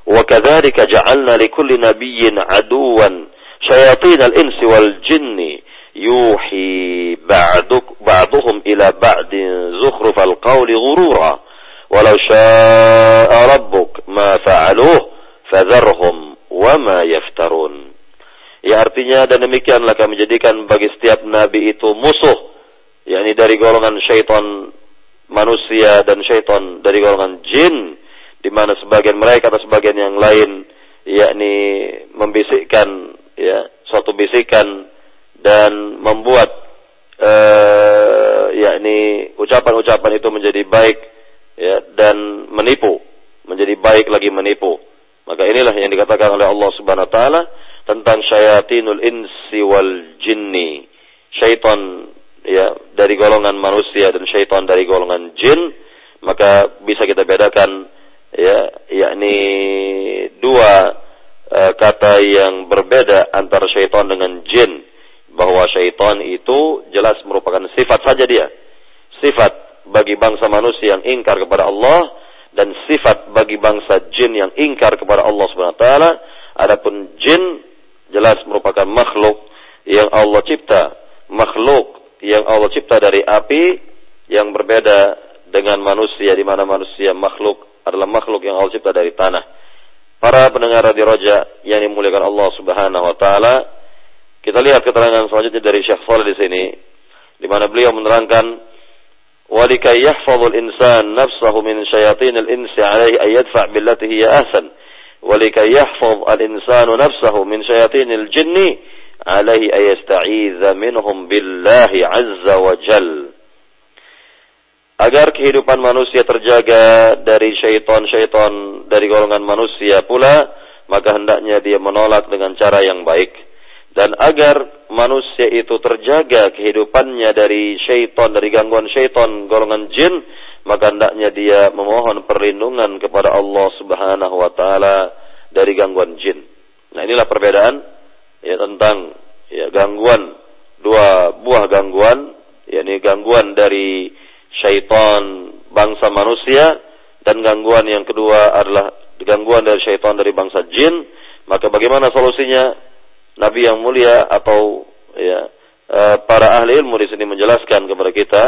"Wa kadzalika ja'alna likulli nabiyyin aduwan syayatin al-insi wal jinni yuhi ba'duk ba'duhum ila ba'din zukhrufal qawli ghurura. Walau syaa rabbuk ma fa'aluh fadharhum wama yaftarun. Ya artinya dan demikianlah kami jadikan bagi setiap nabi itu musuh yakni dari golongan syaitan manusia dan syaitan dari golongan jin di mana sebagian mereka atau sebagian yang lain yakni membisikkan ya suatu bisikan dan membuat uh, yakni ucapan-ucapan itu menjadi baik ya dan menipu menjadi baik lagi menipu. Maka inilah yang dikatakan oleh Allah Subhanahu wa taala tentang syayatinul insi wal jinni. Syaitan ya dari golongan manusia dan syaitan dari golongan jin. Maka bisa kita bedakan ya yakni dua kata yang berbeda antara syaitan dengan jin bahwa syaitan itu jelas merupakan sifat saja dia. Sifat bagi bangsa manusia yang ingkar kepada Allah dan sifat bagi bangsa jin yang ingkar kepada Allah Subhanahu wa taala. Adapun jin jelas merupakan makhluk yang Allah cipta, makhluk yang Allah cipta dari api yang berbeda dengan manusia di mana manusia makhluk adalah makhluk yang Allah cipta dari tanah. Para pendengar Radio Roja yang dimuliakan Allah Subhanahu wa taala, kita lihat keterangan selanjutnya dari Syekh Saleh di sini di mana beliau menerangkan walikay yahfazul insan nafsahu min syayatinil insi alaihi ay yadfa' billati hiya ahsan. Walikay yahfaz al insanu nafsahu min syayatinil jinni alaihi ay yasta'idza minhum billahi azza wa jalla agar kehidupan manusia terjaga dari syaitan-syaitan dari golongan manusia pula maka hendaknya dia menolak dengan cara yang baik dan agar manusia itu terjaga kehidupannya dari syaitan, dari gangguan syaitan, golongan jin, maka hendaknya dia memohon perlindungan kepada Allah Subhanahu wa taala dari gangguan jin. Nah, inilah perbedaan ya tentang ya gangguan dua buah gangguan, yakni gangguan dari syaitan bangsa manusia dan gangguan yang kedua adalah gangguan dari syaitan dari bangsa jin. Maka bagaimana solusinya? Nabi yang mulia atau ya eh, para ahli ilmu di sini menjelaskan kepada kita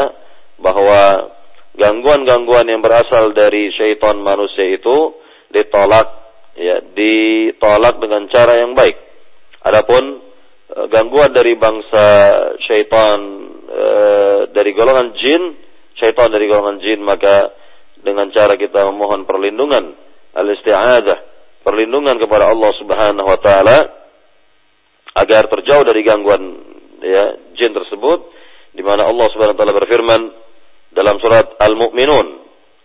bahwa gangguan-gangguan yang berasal dari syaitan manusia itu ditolak ya ditolak dengan cara yang baik. Adapun eh, gangguan dari bangsa syaitan e, dari golongan jin, syaitan dari golongan jin maka dengan cara kita memohon perlindungan al-isti'adzah, perlindungan kepada Allah Subhanahu wa taala agar terjauh dari gangguan ya jin tersebut di mana Allah Subhanahu wa taala berfirman dalam surat Al-Mu'minun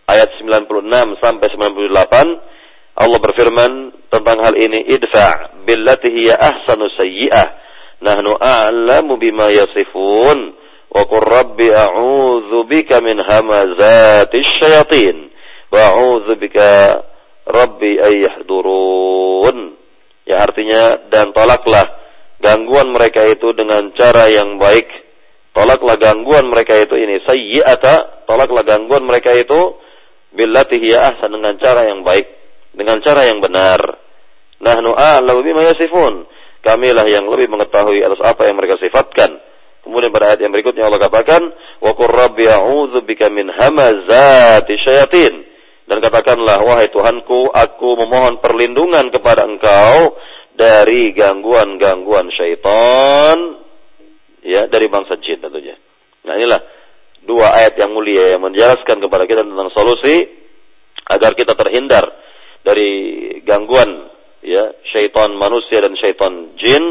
ayat 96 sampai 98 Allah berfirman tentang hal ini idfa billati hiya ahsanu sayyi'ah nahnu a'lamu bima yasifun rabbi a'udzu bika min hamazati syayatin wa a'udzu bika rabbi ay yahdurun ya artinya dan tolaklah gangguan mereka itu dengan cara yang baik. Tolaklah gangguan mereka itu ini sayyi'ata, tolaklah gangguan mereka itu billati hiya ahsan dengan cara yang baik, dengan cara yang benar. Nahnu a'lamu bima yasifun. Kamilah yang lebih mengetahui atas apa yang mereka sifatkan. Kemudian pada ayat yang berikutnya Allah katakan, "Wa qur rabbi a'udzu bika min hamazati syayatin." Dan katakanlah, wahai Tuhanku, aku memohon perlindungan kepada Engkau dari gangguan-gangguan syaitan ya dari bangsa jin tentunya. Nah inilah dua ayat yang mulia yang menjelaskan kepada kita tentang solusi agar kita terhindar dari gangguan ya syaitan manusia dan syaitan jin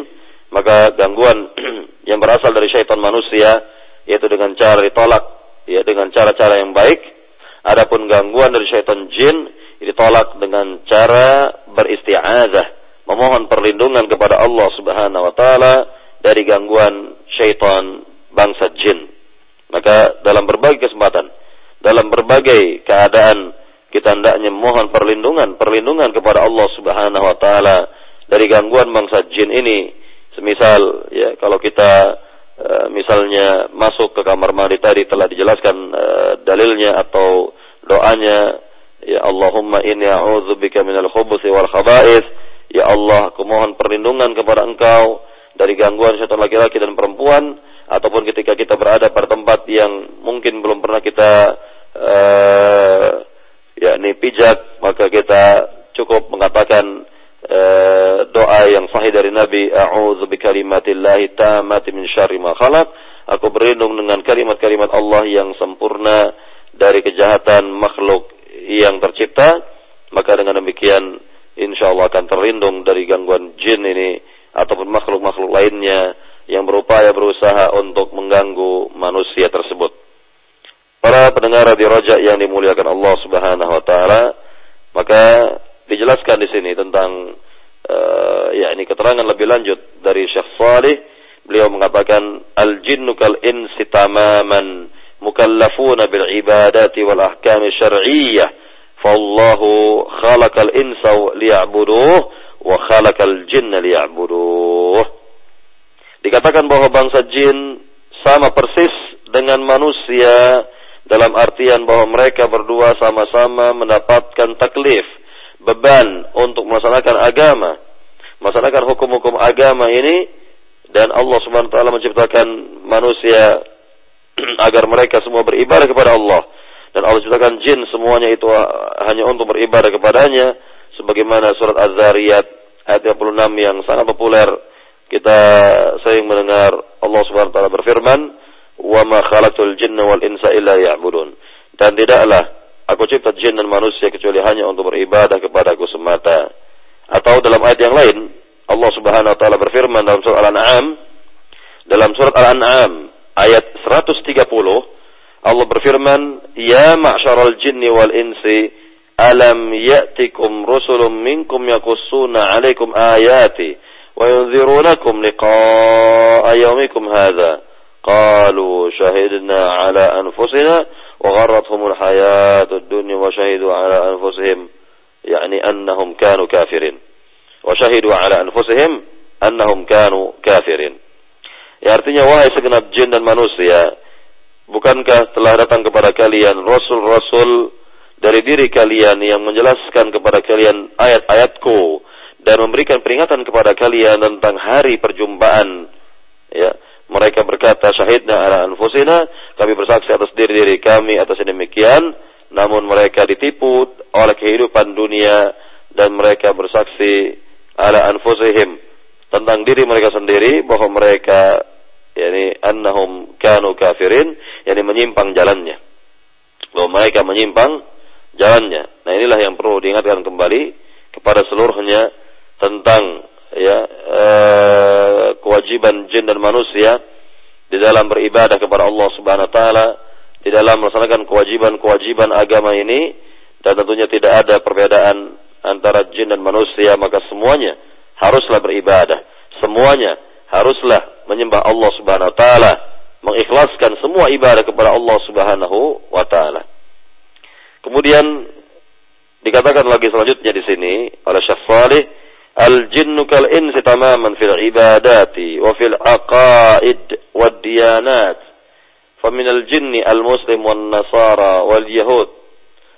maka gangguan yang berasal dari syaitan manusia yaitu dengan cara ditolak ya dengan cara-cara yang baik adapun gangguan dari syaitan jin ditolak dengan cara beristiazah memohon perlindungan kepada Allah Subhanahu wa taala dari gangguan syaitan bangsa jin. Maka dalam berbagai kesempatan, dalam berbagai keadaan kita hendaknya memohon perlindungan, perlindungan kepada Allah Subhanahu wa taala dari gangguan bangsa jin ini. Semisal ya kalau kita uh, misalnya masuk ke kamar mandi tadi telah dijelaskan uh, dalilnya atau doanya ya Allahumma inni a'udzubika minal khubuthi wal khaba'ith Ya Allah, aku mohon perlindungan kepada Engkau dari gangguan syaitan laki-laki dan perempuan ataupun ketika kita berada pada tempat yang mungkin belum pernah kita uh, yakni pijak maka kita cukup mengatakan doa yang sahih dari Nabi a'udzu bikalimatillahi tammati min syarri ma khalaq aku berlindung dengan kalimat-kalimat Allah yang sempurna dari kejahatan makhluk yang tercipta maka dengan demikian insya Allah akan terlindung dari gangguan jin ini ataupun makhluk-makhluk lainnya yang berupaya berusaha untuk mengganggu manusia tersebut. Para pendengar di Raja yang dimuliakan Allah Subhanahu wa taala, maka dijelaskan di sini tentang uh, ya ini keterangan lebih lanjut dari Syekh Salih beliau mengatakan al jinnu kal insi tamaman mukallafuna bil ibadati wal ahkam syar'iyyah Fallahu khalaqal insa liya'buduh wa khalaqal jinna liya'buduh. Dikatakan bahwa bangsa jin sama persis dengan manusia dalam artian bahwa mereka berdua sama-sama mendapatkan taklif, beban untuk melaksanakan agama, melaksanakan hukum-hukum agama ini dan Allah Subhanahu wa taala menciptakan manusia agar mereka semua beribadah kepada Allah. Dan Allah ciptakan jin semuanya itu hanya untuk beribadah kepadanya. Sebagaimana surat Az-Zariyat ayat 36 yang sangat populer. Kita sering mendengar Allah Subhanahu wa taala berfirman wa ma khalaqtul jinna wal insa illa ya'budun dan tidaklah aku cipta jin dan manusia kecuali hanya untuk beribadah kepadaku semata atau dalam ayat yang lain Allah Subhanahu wa taala berfirman dalam surat Al-An'am dalam surat Al-An'am ayat 130 Allah berfirman, "Ya ma'syaral jinni wal insi, alam ya'tikum rusulun minkum yaqussuna 'alaikum ayati wa yunzirunakum liqa'a yawmikum hadha." قالوا شهدنا على أنفسنا وغرتهم الحياة الدنيا وشهدوا على أنفسهم يعني أنهم كانوا كافرين وشهدوا على أنفسهم أنهم كانوا كافرين ya artinya wahai segenap jin dan manusia Bukankah telah datang kepada kalian rasul-rasul dari diri kalian yang menjelaskan kepada kalian ayat-ayatku dan memberikan peringatan kepada kalian tentang hari perjumpaan. Ya, mereka berkata syahidna ala anfusina, kami bersaksi atas diri-diri kami atas demikian, namun mereka ditipu oleh kehidupan dunia dan mereka bersaksi ala anfusihim tentang diri mereka sendiri bahwa mereka yakni annahum kanu kafirin yakni menyimpang jalannya. Bahwa mereka menyimpang jalannya. Nah inilah yang perlu diingatkan kembali kepada seluruhnya tentang ya eh, kewajiban jin dan manusia di dalam beribadah kepada Allah Subhanahu wa taala di dalam melaksanakan kewajiban-kewajiban agama ini dan tentunya tidak ada perbedaan antara jin dan manusia maka semuanya haruslah beribadah semuanya haruslah menyembah Allah Subhanahu wa taala, mengikhlaskan semua ibadah kepada Allah Subhanahu wa taala. Kemudian dikatakan lagi selanjutnya di sini oleh Syekh Salih, الجن كالإنس تماما في العبادات وفي العقائد والديانات. فمن الجن المسلم والنصارى واليهود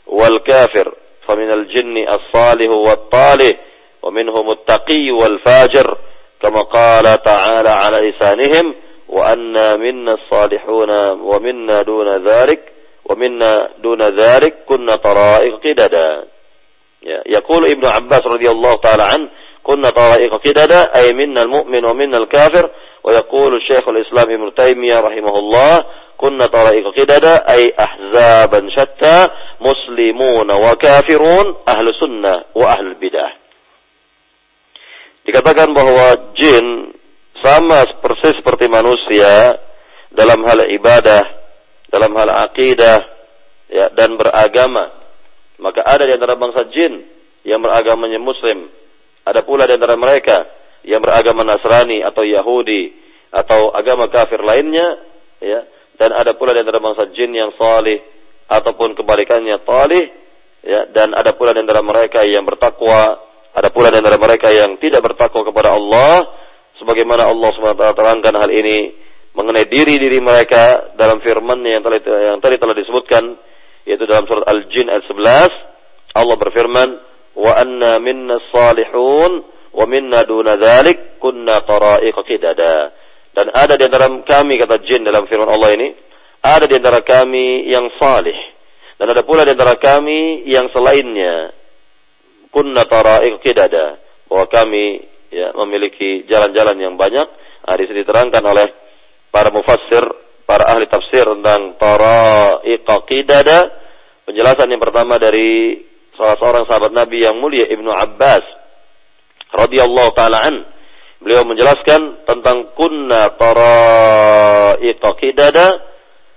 والكافر فمن الجن الصالح والطالح ومنهم التقي والفاجر كما قال تعالى على لسانهم وأنا منا الصالحون ومنا دون ذلك ومنا دون ذلك كنا طرائق قددا. يقول ابن عباس رضي الله تعالى عنه كنا طرائق قددا أي منا المؤمن ومنا الكافر ويقول الشيخ الإسلام ابن تيمية رحمه الله كنا طرائق قددا أي أحزابا شتى مسلمون وكافرون أهل سنة وأهل البدع dikatakan bahwa jin sama persis seperti manusia dalam hal ibadah, dalam hal akidah, ya, dan beragama. Maka ada di antara bangsa jin yang beragamanya Muslim, ada pula di antara mereka yang beragama Nasrani atau Yahudi atau agama kafir lainnya, ya, dan ada pula di antara bangsa jin yang salih ataupun kebalikannya talih, ya, dan ada pula di antara mereka yang bertakwa, ada pula di antara mereka yang tidak bertakwa kepada Allah, sebagaimana Allah SWT terangkan hal ini mengenai diri-diri mereka dalam firman yang tadi, yang tadi telah disebutkan, yaitu dalam surat Al-Jin ayat 11, Allah berfirman, wa anna minna salihun wa minna duna dhalik kunna qidada. Dan ada di antara kami kata jin dalam firman Allah ini, ada di antara kami yang salih dan ada pula di antara kami yang selainnya kunna tara'iq qidada bahwa kami ya memiliki jalan-jalan yang banyak. Nah, di sini diterangkan oleh para mufassir, para ahli tafsir tentang tara'iq qidada. Penjelasan yang pertama dari salah seorang sahabat Nabi yang mulia Ibnu Abbas radhiyallahu taala an. Beliau menjelaskan tentang kunna tara'iqa qidada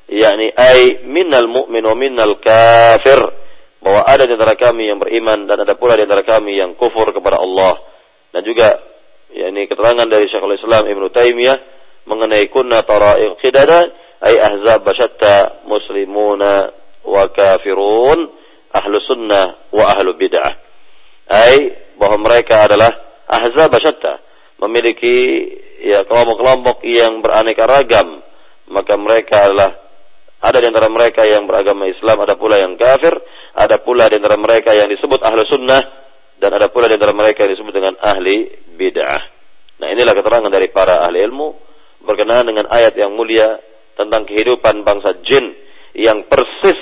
yakni ai minal mu'min wa minal kafir. Bahwa ada di antara kami yang beriman dan ada pula di antara kami yang kufur kepada Allah. Dan juga yakni keterangan dari Syekhul Islam Ibnu Taimiyah mengenai kunna tara'iq qidada ai ahzab basyatta muslimuna wa kafirun ahlu sunnah wa ahlu bid'ah. Hai bahwa mereka adalah ahzab syatta, memiliki ya kelompok-kelompok yang beraneka ragam. Maka mereka adalah ada di antara mereka yang beragama Islam, ada pula yang kafir, ada pula di antara mereka yang disebut ahlu sunnah, dan ada pula di antara mereka yang disebut dengan ahli bid'ah. Nah inilah keterangan dari para ahli ilmu berkenaan dengan ayat yang mulia tentang kehidupan bangsa jin yang persis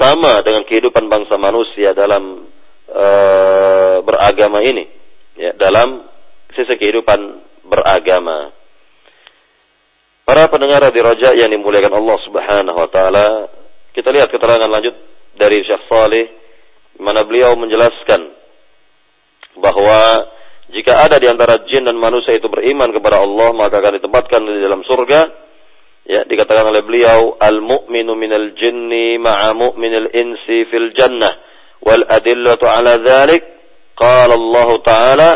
sama dengan kehidupan bangsa manusia dalam uh, beragama ini ya dalam sisi kehidupan beragama. Para pendengar di roja yang dimuliakan Allah Subhanahu wa taala kita lihat keterangan lanjut dari Syekh Saleh mana beliau menjelaskan bahwa jika ada di antara jin dan manusia itu beriman kepada Allah maka akan ditempatkan di dalam surga Ya, dikatakan oleh beliau, al-mu'minu minal jinni ma'a mu'minil insi fil jannah. Wal adillatu ala dhalik, qala Allah Ta'ala,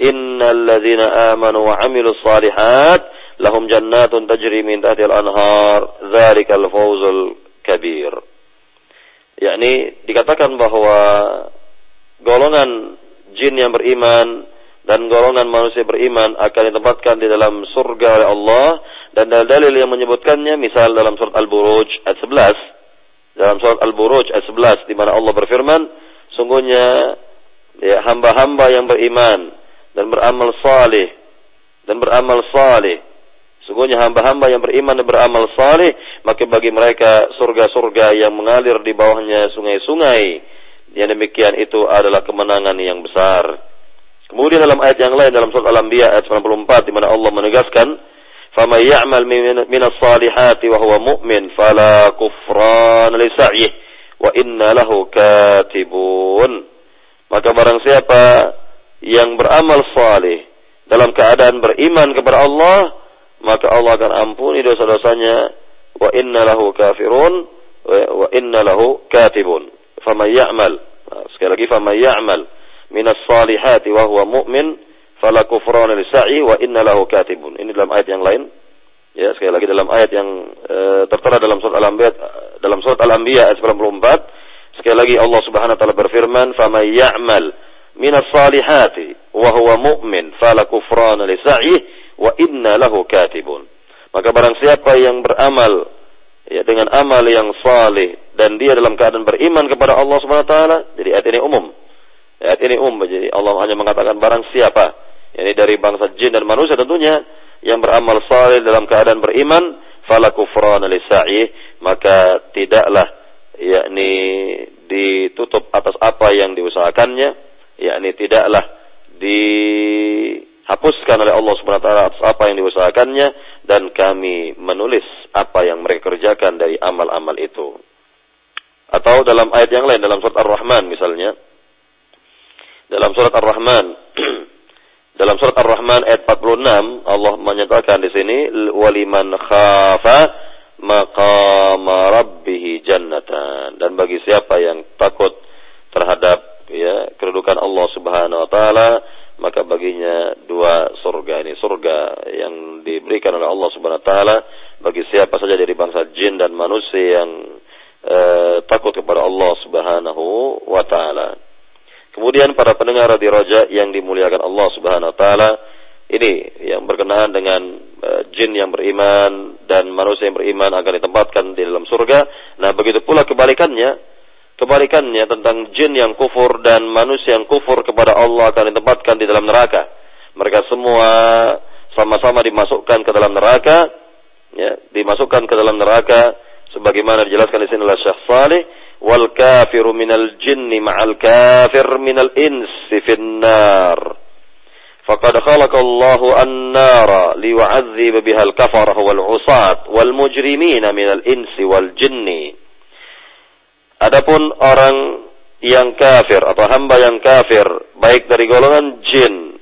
innal ladhina amanu wa amilu salihat, lahum jannatun tajri min tahtil anhar, dhalikal fawzul kabir. Yakni dikatakan bahwa golongan jin yang beriman dan golongan manusia beriman akan ditempatkan di dalam surga oleh Allah. Dan dalil-dalil yang menyebutkannya misal dalam surat Al-Buruj ayat 11 dalam surat Al-Buruj ayat 11 di mana Allah berfirman sungguhnya ya hamba-hamba yang beriman dan beramal saleh dan beramal saleh sungguhnya hamba-hamba yang beriman dan beramal saleh maka bagi mereka surga-surga yang mengalir di bawahnya sungai-sungai. Yang demikian itu adalah kemenangan yang besar Kemudian dalam ayat yang lain dalam surat Al-Anbiya ayat 94 di mana Allah menegaskan, "Fama ya'mal minas salihati wa huwa mu'min fala kufran li sa'yih wa inna lahu katibun." Maka barang siapa yang beramal saleh dalam keadaan beriman kepada Allah, maka Allah akan ampuni dosa-dosanya wa inna lahu kafirun wa inna lahu katibun. Fama ya'mal. Sekali lagi fama ya'mal min as-salihati wa huwa mu'min fala kufrana lisa'i wa inna lahu katibun. Ini dalam ayat yang lain. Ya, sekali lagi dalam ayat yang e, tertera dalam surat Al-Anbiya dalam surat Al-Anbiya ayat 94. Sekali lagi Allah Subhanahu wa taala berfirman, "Faman ya'mal min as-salihati wa huwa mu'min fala kufrana li sa'yih wa inna lahu katibun. Maka barang siapa yang beramal ya dengan amal yang saleh dan dia dalam keadaan beriman kepada Allah Subhanahu wa taala, jadi ayat ini umum. Ayat ini umum, jadi Allah hanya mengatakan barang siapa, yakni dari bangsa jin dan manusia tentunya yang beramal saleh dalam keadaan beriman, fala kufrana li maka tidaklah yakni ditutup atas apa yang diusahakannya, yakni tidaklah dihapuskan oleh Allah Subhanahu wa taala atas apa yang diusahakannya dan kami menulis apa yang mereka kerjakan dari amal-amal itu. Atau dalam ayat yang lain dalam surat Ar-Rahman misalnya. Dalam surat Ar-Rahman. Dalam surat Ar-Rahman ayat 46 Allah menyatakan di sini waliman khafa maqama rabbih jannatan. Dan bagi siapa yang takut terhadap ya kedudukan Allah Subhanahu wa taala maka baginya dua surga ini. Surga yang diberikan oleh Allah Subhanahu wa taala bagi siapa saja dari bangsa jin dan manusia yang eh, takut kepada Allah Subhanahu wa taala. Kemudian para pendengar di Roja yang dimuliakan Allah Subhanahu wa taala, ini yang berkenaan dengan uh, jin yang beriman dan manusia yang beriman akan ditempatkan di dalam surga. Nah, begitu pula kebalikannya, Kebalikannya tentang jin yang kufur dan manusia yang kufur kepada Allah akan ditempatkan di dalam neraka. Mereka semua sama-sama dimasukkan ke dalam neraka, ya, dimasukkan ke dalam neraka sebagaimana dijelaskan di sini oleh Syekh Saleh, wal kafiru minal jinni ma'al kafir minal insi khalaqallahu an-nara liwa'adzib biha al-kafara wal 'usat wal mujrimina minal insi wal jinni. Adapun orang yang kafir atau hamba yang kafir baik dari golongan jin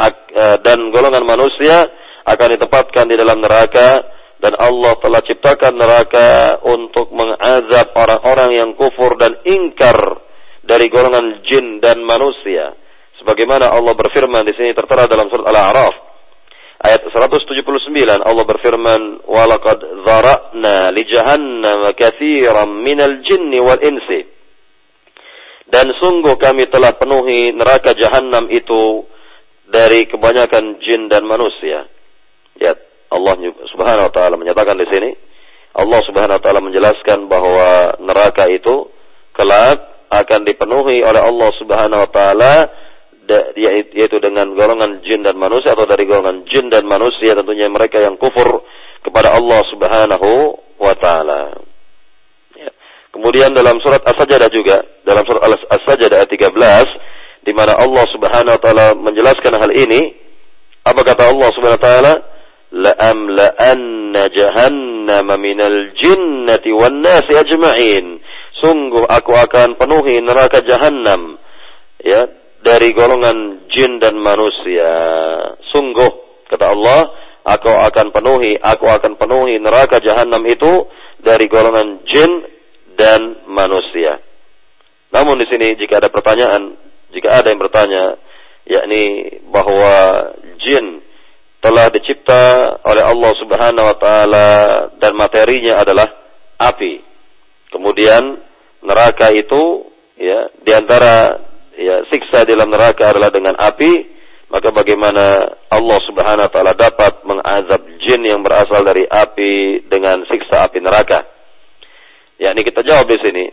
e, dan golongan manusia akan ditempatkan di dalam neraka dan Allah telah ciptakan neraka untuk mengazab orang-orang yang kufur dan ingkar dari golongan jin dan manusia sebagaimana Allah berfirman di sini tertera dalam surat Al-A'raf Ayat 179 Allah berfirman, "Walaqad dzara'na li jahannam katsiran minal jinni wal insi." Dan sungguh kami telah penuhi neraka jahanam itu dari kebanyakan jin dan manusia. Allah Subhanahu wa taala menyatakan di sini, Allah Subhanahu wa taala menjelaskan bahwa neraka itu kelak akan dipenuhi oleh Allah Subhanahu wa taala yaitu dengan golongan jin dan manusia atau dari golongan jin dan manusia tentunya mereka yang kufur kepada Allah Subhanahu wa taala. Ya. Kemudian dalam surat As-Sajdah juga, dalam surat As-Sajdah ayat 13 di mana Allah Subhanahu wa taala menjelaskan hal ini, apa kata Allah Subhanahu wa taala? Jahannama minal jinnati wan nasi ajma'in. Sungguh aku akan penuhi neraka jahanam ya dari golongan jin dan manusia. Sungguh, kata Allah, aku akan penuhi, aku akan penuhi neraka jahanam itu dari golongan jin dan manusia. Namun di sini jika ada pertanyaan, jika ada yang bertanya, yakni bahwa jin telah dicipta oleh Allah Subhanahu wa taala dan materinya adalah api. Kemudian neraka itu ya di antara ya siksa di dalam neraka adalah dengan api, maka bagaimana Allah Subhanahu wa taala dapat mengazab jin yang berasal dari api dengan siksa api neraka? Ya, ini kita jawab di sini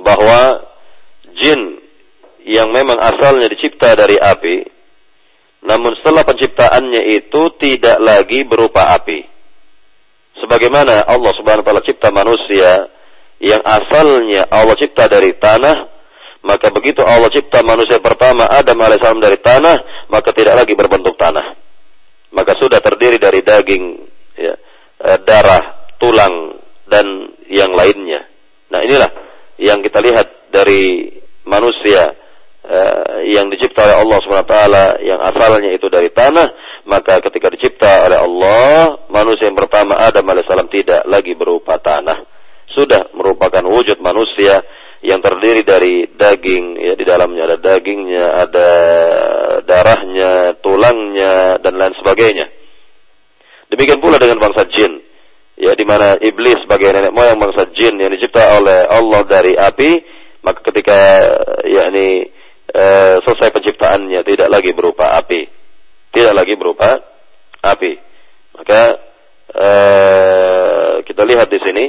bahwa jin yang memang asalnya dicipta dari api, namun setelah penciptaannya itu tidak lagi berupa api. Sebagaimana Allah Subhanahu wa taala cipta manusia yang asalnya Allah cipta dari tanah, maka begitu Allah cipta manusia pertama Adam alaihissalam dari tanah, maka tidak lagi berbentuk tanah. Maka sudah terdiri dari daging, ya, eh, darah, tulang dan yang lainnya. Nah inilah yang kita lihat dari manusia uh, yang dicipta oleh Allah swt yang asalnya itu dari tanah, maka ketika dicipta oleh Allah, manusia yang pertama Adam alaihissalam tidak lagi berupa tanah, sudah merupakan wujud manusia yang terdiri dari daging ya di dalamnya ada dagingnya ada darahnya tulangnya dan lain sebagainya. Demikian pula dengan bangsa jin ya di mana iblis sebagai nenek moyang bangsa jin yang dicipta oleh Allah dari api maka ketika yakni uh, selesai penciptaannya tidak lagi berupa api. Tidak lagi berupa api. Maka uh, kita lihat di sini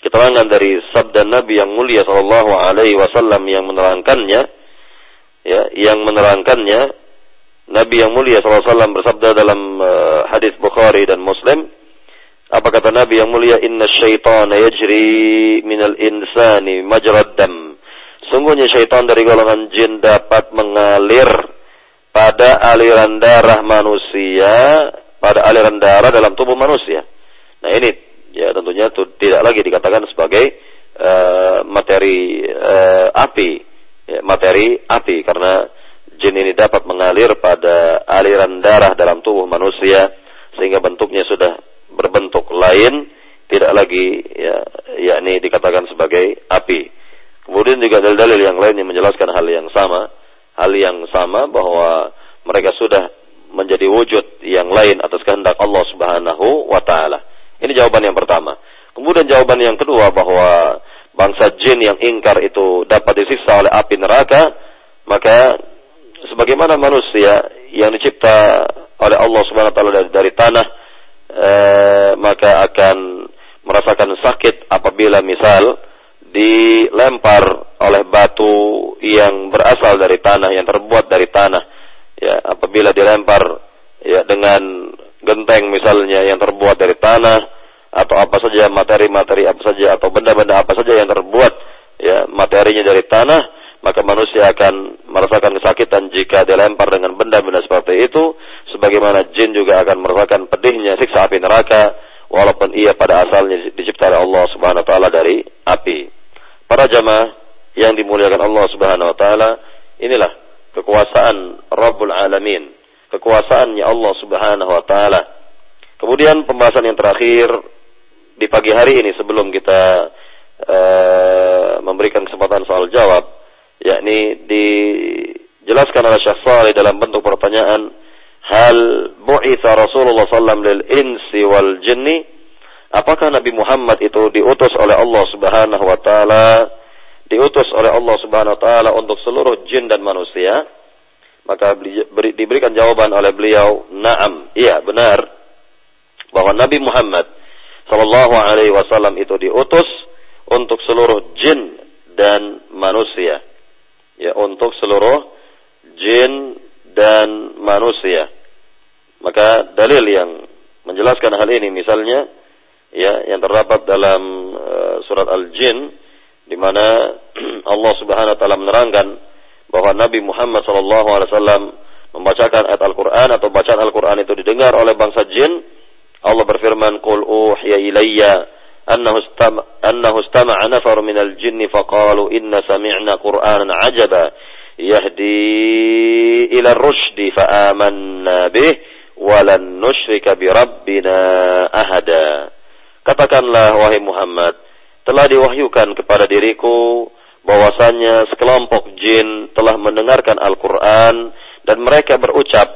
keterangan dari sabda Nabi yang mulia sallallahu alaihi wasallam yang menerangkannya ya yang menerangkannya Nabi yang mulia sallallahu alaihi wasallam bersabda dalam uh, hadis Bukhari dan Muslim apa kata Nabi yang mulia inna syaitana yajri minal insani majrad dam sungguhnya syaitan dari golongan jin dapat mengalir pada aliran darah manusia pada aliran darah dalam tubuh manusia nah ini ya tentunya itu tidak lagi dikatakan sebagai uh, materi uh, api ya, materi api karena jin ini dapat mengalir pada aliran darah dalam tubuh manusia sehingga bentuknya sudah berbentuk lain tidak lagi ya yakni dikatakan sebagai api. Kemudian juga dalil-dalil yang lain yang menjelaskan hal yang sama, hal yang sama bahwa mereka sudah menjadi wujud yang lain atas kehendak Allah Subhanahu wa taala. Ini jawaban yang pertama. Kemudian jawaban yang kedua bahwa bangsa jin yang ingkar itu dapat disiksa oleh api neraka, maka sebagaimana manusia yang dicipta oleh Allah Subhanahu wa taala dari, dari tanah eh, maka akan merasakan sakit apabila misal dilempar oleh batu yang berasal dari tanah yang terbuat dari tanah ya apabila dilempar ya dengan genteng misalnya yang terbuat dari tanah atau apa saja materi-materi apa saja atau benda-benda apa saja yang terbuat ya materinya dari tanah maka manusia akan merasakan kesakitan jika dilempar dengan benda-benda seperti itu sebagaimana jin juga akan merasakan pedihnya siksa api neraka walaupun ia pada asalnya dicipta oleh Allah Subhanahu wa taala dari api. Para jamaah yang dimuliakan Allah Subhanahu wa taala, inilah kekuasaan Rabbul Alamin, kekuasaannya Allah Subhanahu wa taala. Kemudian pembahasan yang terakhir di pagi hari ini sebelum kita uh, memberikan kesempatan soal jawab yakni dijelaskan oleh Syekh Saleh dalam bentuk pertanyaan hal bu'itha Rasulullah sallam lil insi wal jinni apakah Nabi Muhammad itu diutus oleh Allah Subhanahu wa taala? Diutus oleh Allah Subhanahu wa taala untuk seluruh jin dan manusia? Maka diberikan jawaban oleh beliau na'am. Iya benar. Bahwa Nabi Muhammad sallallahu alaihi wasallam itu diutus untuk seluruh jin dan manusia. Ya untuk seluruh jin dan manusia. Maka dalil yang menjelaskan hal ini misalnya ya yang terdapat dalam uh, surat Al-Jin di mana Allah Subhanahu wa taala menerangkan bahwa Nabi Muhammad sallallahu alaihi wasallam membacakan ayat Al-Qur'an atau bacaan Al-Qur'an itu didengar oleh bangsa jin, Allah berfirman, "Qul uhiya ilayya أنه استمع, أنه استمع نفر من الجن فقالوا إن سمعنا قرآنا عجبا يهدي إلى الرشد فآمنا به ولن نشرك بربنا أهدا Katakanlah wahai Muhammad, telah diwahyukan kepada diriku bahwasanya sekelompok jin telah mendengarkan Al-Quran dan mereka berucap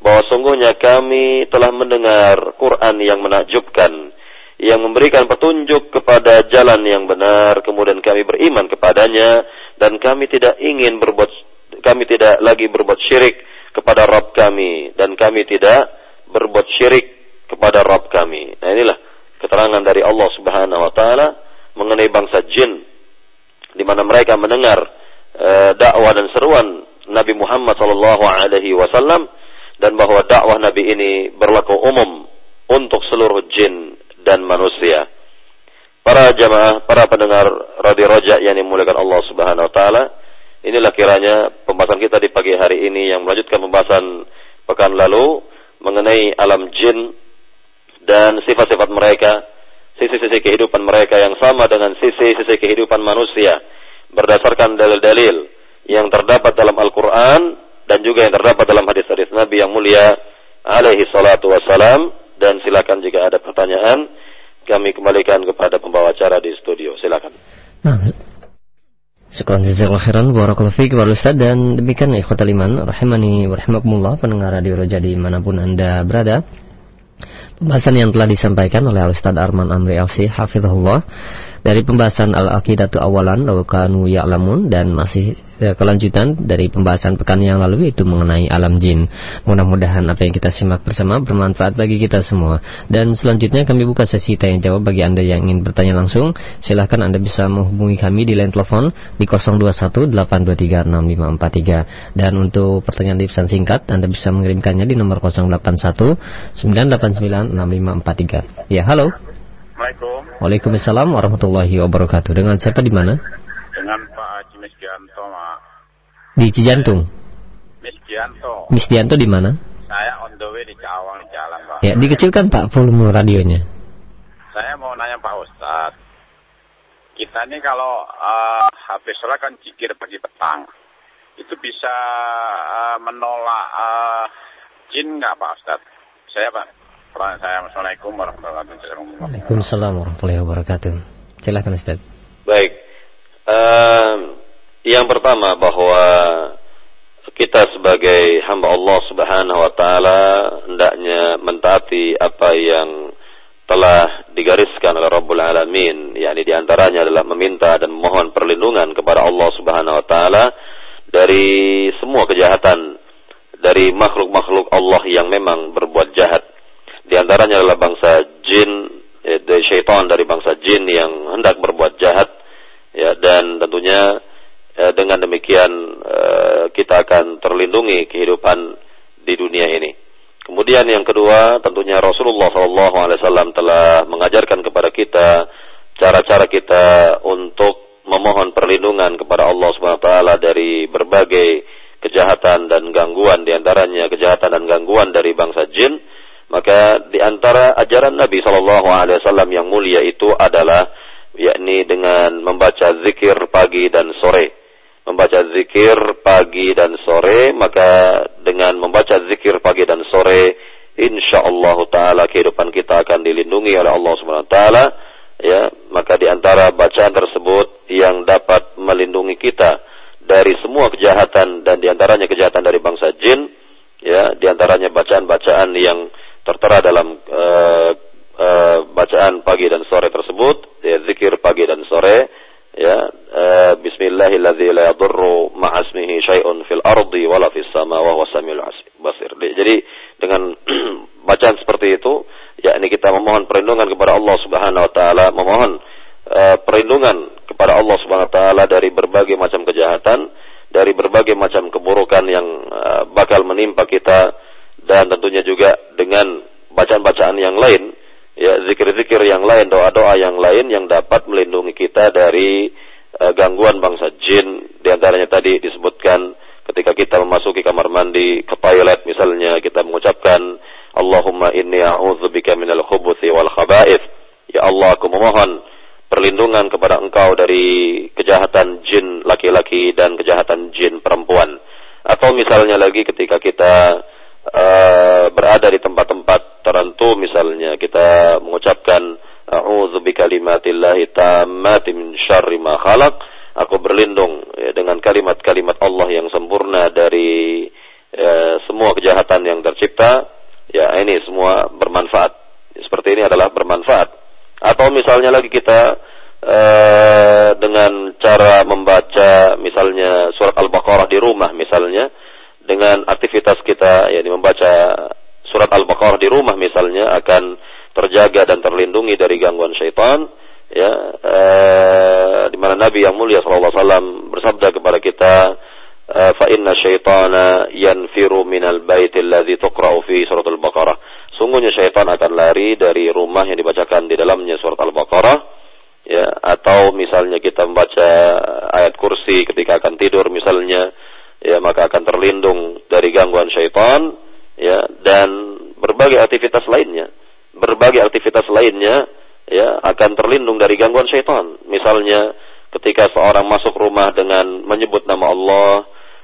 bahwa sungguhnya kami telah mendengar Quran yang menakjubkan yang memberikan petunjuk kepada jalan yang benar, kemudian kami beriman kepadanya dan kami tidak ingin berbuat kami tidak lagi berbuat syirik kepada Rabb kami dan kami tidak berbuat syirik kepada Rabb kami. Nah inilah keterangan dari Allah Subhanahu wa taala mengenai bangsa jin di mana mereka mendengar e, dakwah dan seruan Nabi Muhammad sallallahu alaihi wasallam dan bahwa dakwah Nabi ini berlaku umum untuk seluruh jin dan manusia. Para jamaah, para pendengar Radio Roja yang dimuliakan Allah Subhanahu wa taala, inilah kiranya pembahasan kita di pagi hari ini yang melanjutkan pembahasan pekan lalu mengenai alam jin dan sifat-sifat mereka, sisi-sisi kehidupan mereka yang sama dengan sisi-sisi kehidupan manusia berdasarkan dalil-dalil yang terdapat dalam Al-Qur'an dan juga yang terdapat dalam hadis-hadis Nabi yang mulia alaihi salatu wassalam dan silakan jika ada pertanyaan kami kembalikan kepada pembawa acara di studio. Silakan. Nah, Syukran jazakallahu khairan barakallahu fiik wa Ustaz dan demikian ikhwatal iman rahimani wa rahimakumullah pendengar radio Roja di mana pun Anda berada. Pembahasan yang telah disampaikan oleh Ustaz Arman Amri Alsi hafizahullah dari pembahasan al-aqidatu awalan law kanu ya'lamun dan masih eh, kelanjutan dari pembahasan pekan yang lalu itu mengenai alam jin. Mudah-mudahan apa yang kita simak bersama bermanfaat bagi kita semua. Dan selanjutnya kami buka sesi tanya jawab bagi Anda yang ingin bertanya langsung. Silahkan Anda bisa menghubungi kami di line telepon di 0218236543 dan untuk pertanyaan di pesan singkat Anda bisa mengirimkannya di nomor 081 989 6543. Ya, halo. Assalamualaikum. Waalaikumsalam warahmatullahi wabarakatuh. Dengan siapa di mana? Dengan Pak Haji Misgianto, Mak. Di Cijantung. Misgianto. Misdianto di mana? Saya on the way di Cawang di jalan, Pak. Ya, dikecilkan Pak volume radionya. Saya mau nanya Pak Ustadz. Kita ini kalau uh, habis sholat kan jikir pagi petang. Itu bisa uh, menolak uh, jin nggak Pak Ustadz? Saya Pak. Assalamualaikum warahmatullahi wabarakatuh. Waalaikumsalam warahmatullahi wabarakatuh. Silakan Ustaz. Baik. Uh, yang pertama bahwa kita sebagai hamba Allah Subhanahu wa taala hendaknya mentaati apa yang telah digariskan oleh Rabbul Alamin, yakni di antaranya adalah meminta dan memohon perlindungan kepada Allah Subhanahu wa taala dari semua kejahatan dari makhluk-makhluk Allah yang memang berbuat jahat. Antaranya adalah bangsa jin, eh, syaitan dari bangsa jin yang hendak berbuat jahat, ya dan tentunya eh, dengan demikian eh, kita akan terlindungi kehidupan di dunia ini. Kemudian yang kedua, tentunya Rasulullah SAW telah mengajarkan kepada kita cara-cara kita untuk memohon perlindungan kepada Allah SWT dari berbagai kejahatan dan gangguan di antaranya kejahatan dan gangguan dari bangsa jin maka di antara ajaran Nabi Shallallahu Alaihi Wasallam yang mulia itu adalah yakni dengan membaca zikir pagi dan sore. Membaca zikir pagi dan sore, maka dengan membaca zikir pagi dan sore, insya Allah Taala kehidupan kita akan dilindungi oleh Allah Subhanahu Wa Taala. Ya, maka di antara bacaan tersebut yang dapat melindungi kita dari semua kejahatan dan di antaranya kejahatan dari bangsa jin, ya, di antaranya bacaan-bacaan yang tertera dalam uh, uh, bacaan pagi dan sore tersebut, ya, zikir pagi dan sore, ya, uh, yadurru ma'asmihi fil ardi wala fis sama wa samiul basir. Jadi dengan bacaan seperti itu, yakni kita memohon perlindungan kepada Allah Subhanahu wa taala, memohon uh, perlindungan kepada Allah Subhanahu wa taala dari berbagai macam kejahatan, dari berbagai macam keburukan yang uh, bakal menimpa kita dan tentunya juga dengan bacaan-bacaan yang lain, ya zikir-zikir yang lain, doa-doa yang lain yang dapat melindungi kita dari uh, gangguan bangsa jin. Di antaranya tadi disebutkan ketika kita memasuki kamar mandi, ke toilet misalnya, kita mengucapkan Allahumma inni a'udzubika minal khubuthi wal khaba'ith. Ya Allah, aku memohon perlindungan kepada engkau dari kejahatan jin laki-laki dan kejahatan jin perempuan. Atau misalnya lagi ketika kita uh, berada di tempat-tempat tertentu. Misalnya kita mengucapkan a'udzu bikalimatillahi tammati min syarri ma khalaq. Aku berlindung ya, dengan kalimat-kalimat Allah yang sempurna dari ya, semua kejahatan yang tercipta. Ya ini semua bermanfaat. Seperti ini adalah bermanfaat. Atau misalnya lagi kita uh, dengan cara membaca misalnya surat al-baqarah di rumah misalnya dengan aktivitas kita yakni membaca surat Al-Baqarah di rumah misalnya akan terjaga dan terlindungi dari gangguan syaitan ya eh, di mana Nabi yang mulia sallallahu alaihi wasallam bersabda kepada kita eh, fa inna syaitana yanfiru minal baiti alladhi tuqra'u fi surat Al-Baqarah. Sungguhnya syaitan akan lari dari rumah yang dibacakan di dalamnya surat Al-Baqarah ya atau misalnya kita membaca ayat kursi ketika akan tidur misalnya ya maka akan terlindung dari gangguan syaitan ya dan berbagai aktivitas lainnya. Berbagai aktivitas lainnya ya akan terlindung dari gangguan syaitan. Misalnya ketika seorang masuk rumah dengan menyebut nama Allah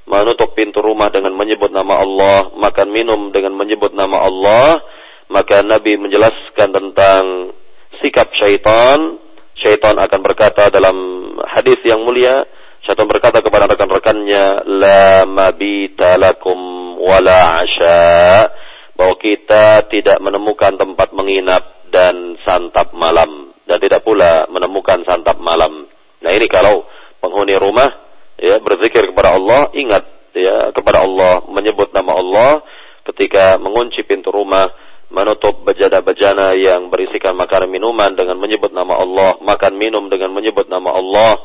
menutup pintu rumah dengan menyebut nama Allah makan minum dengan menyebut nama Allah maka Nabi menjelaskan tentang sikap syaitan. Syaitan akan berkata dalam hadis yang mulia Syaitan berkata kepada rekan-rekannya, La mabita lakum wala asya. Bahwa kita tidak menemukan tempat menginap dan santap malam. Dan tidak pula menemukan santap ini kalau penghuni rumah ya berzikir kepada Allah, ingat ya kepada Allah, menyebut nama Allah ketika mengunci pintu rumah, menutup bejana-bejana yang berisikan makanan minuman dengan menyebut nama Allah, makan minum dengan menyebut nama Allah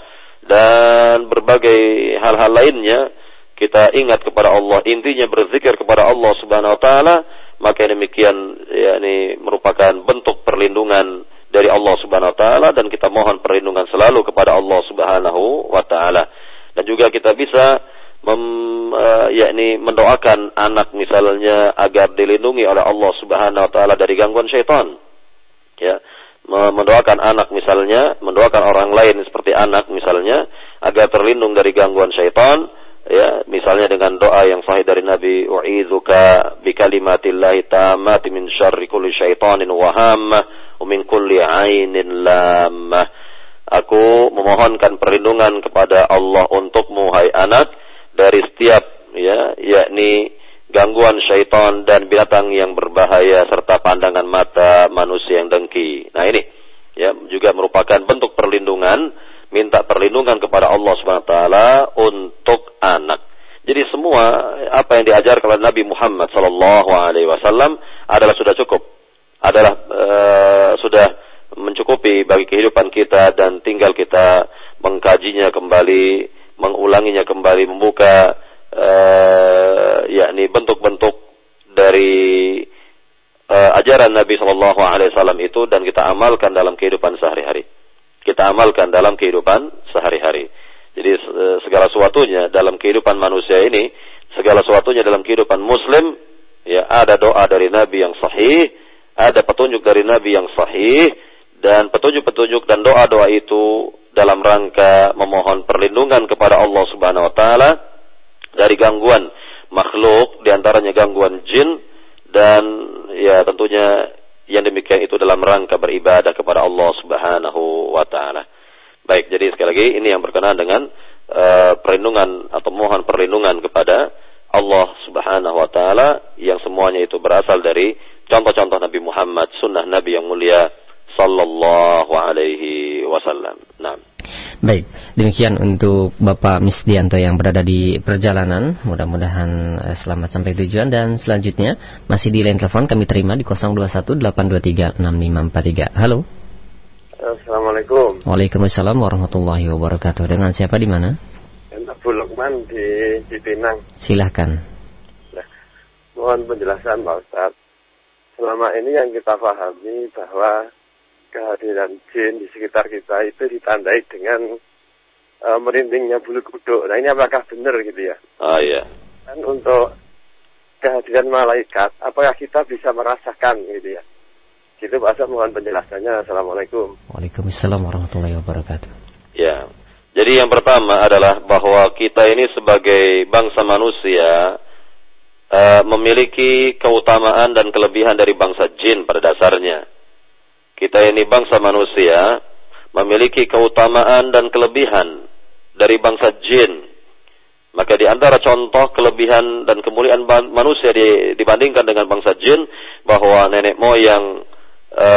dan berbagai hal-hal lainnya kita ingat kepada Allah, intinya berzikir kepada Allah Subhanahu wa taala, maka demikian ya ini merupakan bentuk perlindungan dari Allah Subhanahu wa taala dan kita mohon perlindungan selalu kepada Allah Subhanahu wa taala. Dan juga kita bisa mem, uh, yakni mendoakan anak misalnya agar dilindungi oleh Allah Subhanahu wa taala dari gangguan syaitan. Ya, mendoakan anak misalnya, mendoakan orang lain seperti anak misalnya agar terlindung dari gangguan syaitan ya misalnya dengan doa yang sahih dari Nabi u'idzuka bi kalimatillahi tammati min syarri kulli syaitanin wa hammah wa min kulli ainin lamah aku memohonkan perlindungan kepada Allah untukmu hai anak dari setiap ya yakni gangguan syaitan dan binatang yang berbahaya serta pandangan mata manusia yang dengki nah ini ya juga merupakan bentuk perlindungan minta perlindungan kepada Allah Subhanahu wa taala untuk anak. Jadi semua apa yang diajarkan oleh Nabi Muhammad sallallahu alaihi wasallam adalah sudah cukup. Adalah uh, sudah mencukupi bagi kehidupan kita dan tinggal kita mengkajinya kembali, mengulanginya kembali, membuka uh, yakni bentuk-bentuk dari uh, ajaran Nabi Shallallahu Alaihi Wasallam itu dan kita amalkan dalam kehidupan sehari-hari kita amalkan dalam kehidupan sehari-hari. Jadi segala sesuatunya dalam kehidupan manusia ini, segala sesuatunya dalam kehidupan muslim, ya ada doa dari Nabi yang sahih, ada petunjuk dari Nabi yang sahih, dan petunjuk-petunjuk dan doa-doa itu dalam rangka memohon perlindungan kepada Allah Subhanahu wa taala dari gangguan makhluk di antaranya gangguan jin dan ya tentunya yang demikian itu dalam rangka beribadah kepada Allah Subhanahu wa taala. Baik, jadi sekali lagi ini yang berkenaan dengan uh, perlindungan atau mohon perlindungan kepada Allah Subhanahu wa taala yang semuanya itu berasal dari contoh-contoh Nabi Muhammad, sunnah Nabi yang mulia sallallahu alaihi wasallam. Nah. Baik, demikian untuk Bapak Misdianto yang berada di perjalanan. Mudah-mudahan eh, selamat sampai tujuan dan selanjutnya masih di line telepon kami terima di 0218236543. Halo. Assalamualaikum. Waalaikumsalam warahmatullahi wabarakatuh. Dengan siapa di mana? Abu Lukman di Cipinang. Silahkan. Nah, mohon penjelasan Pak Ustaz. Selama ini yang kita pahami bahwa kehadiran jin di sekitar kita itu ditandai dengan uh, merindingnya bulu kuduk. Nah ini apakah benar gitu ya? Oh iya. Dan untuk kehadiran malaikat, apakah kita bisa merasakan gitu ya? Gitu Pak mohon penjelasannya. Assalamualaikum. Waalaikumsalam warahmatullahi wabarakatuh. Ya. Jadi yang pertama adalah bahwa kita ini sebagai bangsa manusia uh, memiliki keutamaan dan kelebihan dari bangsa jin pada dasarnya kita ini bangsa manusia memiliki keutamaan dan kelebihan dari bangsa jin. Maka di antara contoh kelebihan dan kemuliaan manusia dibandingkan dengan bangsa jin bahwa nenek moyang e,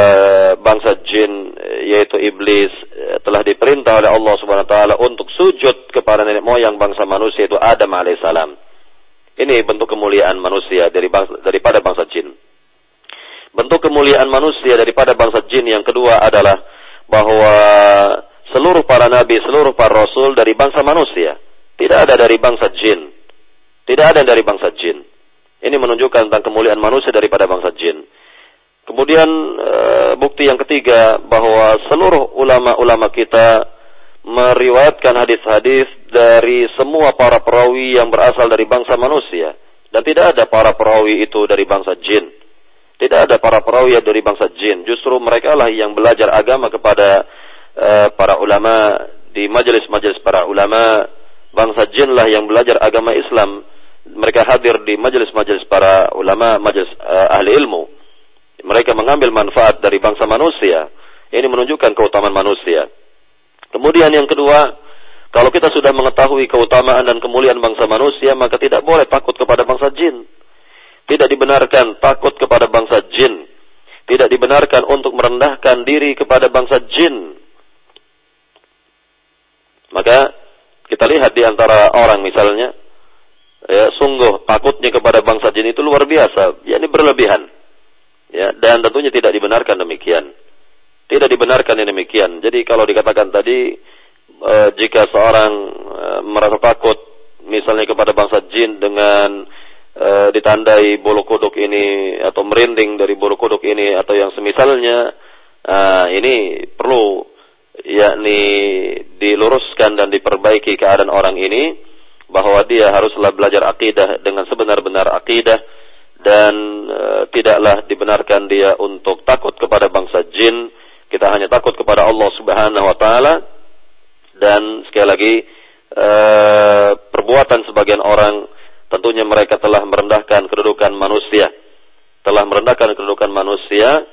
bangsa jin yaitu iblis e, telah diperintah oleh Allah Subhanahu wa taala untuk sujud kepada nenek moyang bangsa manusia itu Adam alaihissalam. Ini bentuk kemuliaan manusia dari bangsa, daripada bangsa jin. Bentuk kemuliaan manusia daripada bangsa jin yang kedua adalah bahwa seluruh para nabi, seluruh para rasul dari bangsa manusia. Tidak ada dari bangsa jin. Tidak ada dari bangsa jin. Ini menunjukkan tentang kemuliaan manusia daripada bangsa jin. Kemudian e, bukti yang ketiga bahwa seluruh ulama-ulama kita meriwayatkan hadis-hadis dari semua para perawi yang berasal dari bangsa manusia dan tidak ada para perawi itu dari bangsa jin. Tidak ada para perawi dari bangsa jin. Justru mereka lah yang belajar agama kepada uh, para ulama di majelis-majelis para ulama. Bangsa jin lah yang belajar agama Islam. Mereka hadir di majelis-majelis para ulama, majelis uh, ahli ilmu. Mereka mengambil manfaat dari bangsa manusia. Ini menunjukkan keutamaan manusia. Kemudian yang kedua, kalau kita sudah mengetahui keutamaan dan kemuliaan bangsa manusia, maka tidak boleh takut kepada bangsa jin. Tidak dibenarkan takut kepada bangsa jin. Tidak dibenarkan untuk merendahkan diri kepada bangsa jin. Maka kita lihat di antara orang misalnya, ya sungguh takutnya kepada bangsa jin itu luar biasa, yakni berlebihan. Ya, dan tentunya tidak dibenarkan demikian. Tidak dibenarkan yang demikian. Jadi kalau dikatakan tadi e, jika seorang e, merasa takut misalnya kepada bangsa jin dengan e, ditandai bulu kuduk ini atau merinding dari bulu kuduk ini atau yang semisalnya e, ini perlu yakni diluruskan dan diperbaiki keadaan orang ini bahwa dia haruslah belajar akidah dengan sebenar-benar akidah dan e, tidaklah dibenarkan dia untuk takut kepada bangsa jin. Kita hanya takut kepada Allah Subhanahu wa taala. Dan sekali lagi e, perbuatan sebagian orang tentunya mereka telah merendahkan kedudukan manusia. Telah merendahkan kedudukan manusia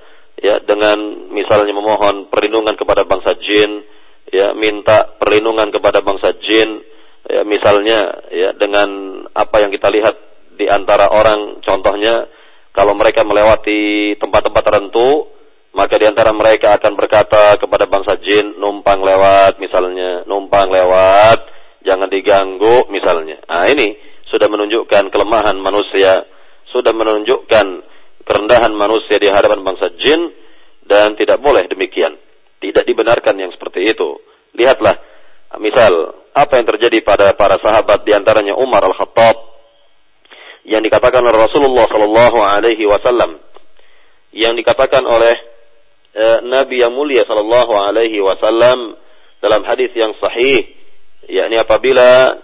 ya dengan misalnya memohon perlindungan kepada bangsa jin, ya minta perlindungan kepada bangsa jin, ya misalnya ya dengan apa yang kita lihat di antara orang contohnya kalau mereka melewati tempat-tempat tertentu maka di antara mereka akan berkata kepada bangsa jin, numpang lewat misalnya, numpang lewat, jangan diganggu misalnya. Nah ini sudah menunjukkan kelemahan manusia, sudah menunjukkan kerendahan manusia di hadapan bangsa jin, dan tidak boleh demikian. Tidak dibenarkan yang seperti itu. Lihatlah, misal, apa yang terjadi pada para sahabat di antaranya Umar Al-Khattab, yang dikatakan oleh Rasulullah Sallallahu Alaihi Wasallam, yang dikatakan oleh Eh, Nabi yang mulia sallallahu alaihi wasallam dalam hadis yang sahih yakni apabila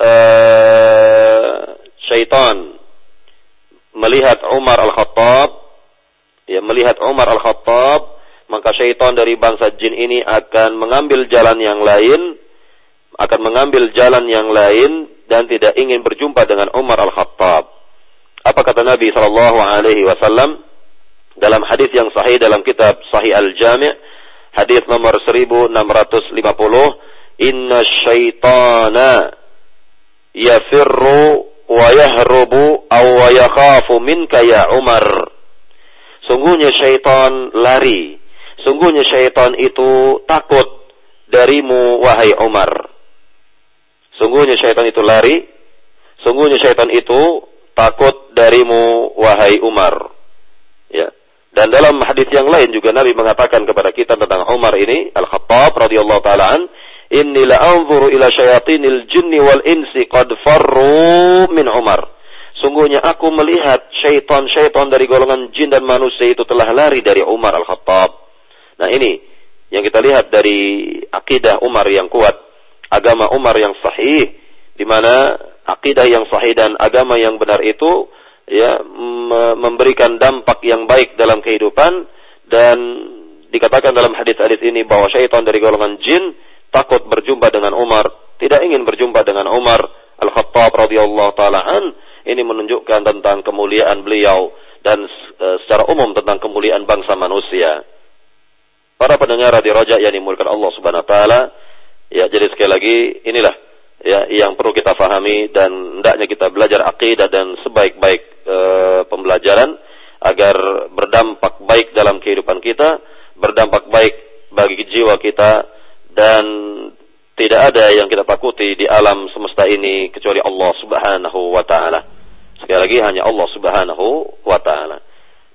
uh, syaitan melihat Umar Al-Khattab ya melihat Umar Al-Khattab maka syaitan dari bangsa jin ini akan mengambil jalan yang lain akan mengambil jalan yang lain dan tidak ingin berjumpa dengan Umar Al-Khattab. Apa kata Nabi sallallahu alaihi wasallam dalam hadis yang sahih dalam kitab Sahih Al-Jami' hadis nomor 1650 inna syaitana yafirru wa yahrubu aw wa yakhafu minka ya Umar. Sungguhnya syaitan lari. Sungguhnya syaitan itu takut darimu wahai Umar. Sungguhnya syaitan itu lari. Sungguhnya syaitan itu takut darimu wahai Umar. Ya. Dan dalam hadis yang lain juga Nabi mengatakan kepada kita tentang Umar ini, Al-Khattab radhiyallahu taala an, "Inni la anzuru ila syayatinil jinni wal insi qad farru min Umar." Sungguhnya aku melihat syaitan-syaitan dari golongan jin dan manusia itu telah lari dari Umar Al-Khattab. Nah ini yang kita lihat dari akidah Umar yang kuat, agama Umar yang sahih, di mana akidah yang sahih dan agama yang benar itu ya memberikan dampak yang baik dalam kehidupan dan dikatakan dalam hadis-hadis ini bahwa syaitan dari golongan jin takut berjumpa dengan Umar, tidak ingin berjumpa dengan Umar Al-Khattab radhiyallahu taala an. Ini menunjukkan tentang kemuliaan beliau dan e, secara umum tentang kemuliaan bangsa manusia. Para pendengar di Raja yang dimulakan Allah Subhanahu wa taala, ya jadi sekali lagi inilah ya yang perlu kita fahami dan hendaknya kita belajar akidah dan sebaik-baik e, pembelajaran agar berdampak baik dalam kehidupan kita, berdampak baik bagi jiwa kita dan tidak ada yang kita takuti di alam semesta ini kecuali Allah Subhanahu wa taala. Sekali lagi hanya Allah Subhanahu wa taala.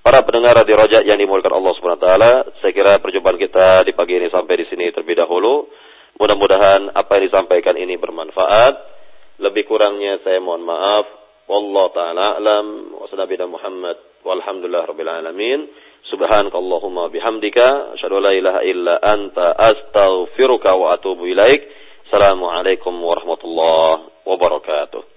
Para pendengar di Rojak yang dimulakan Allah Subhanahu wa taala, saya kira perjumpaan kita di pagi ini sampai di sini terlebih dahulu. Mudah-mudahan apa yang disampaikan ini bermanfaat. Lebih kurangnya saya mohon maaf. Wallahu taala alam wa Muhammad walhamdulillah rabbil alamin. Subhanakallahumma bihamdika asyhadu la ilaha illa anta astaghfiruka wa atubu ilaik. Assalamualaikum warahmatullahi wabarakatuh.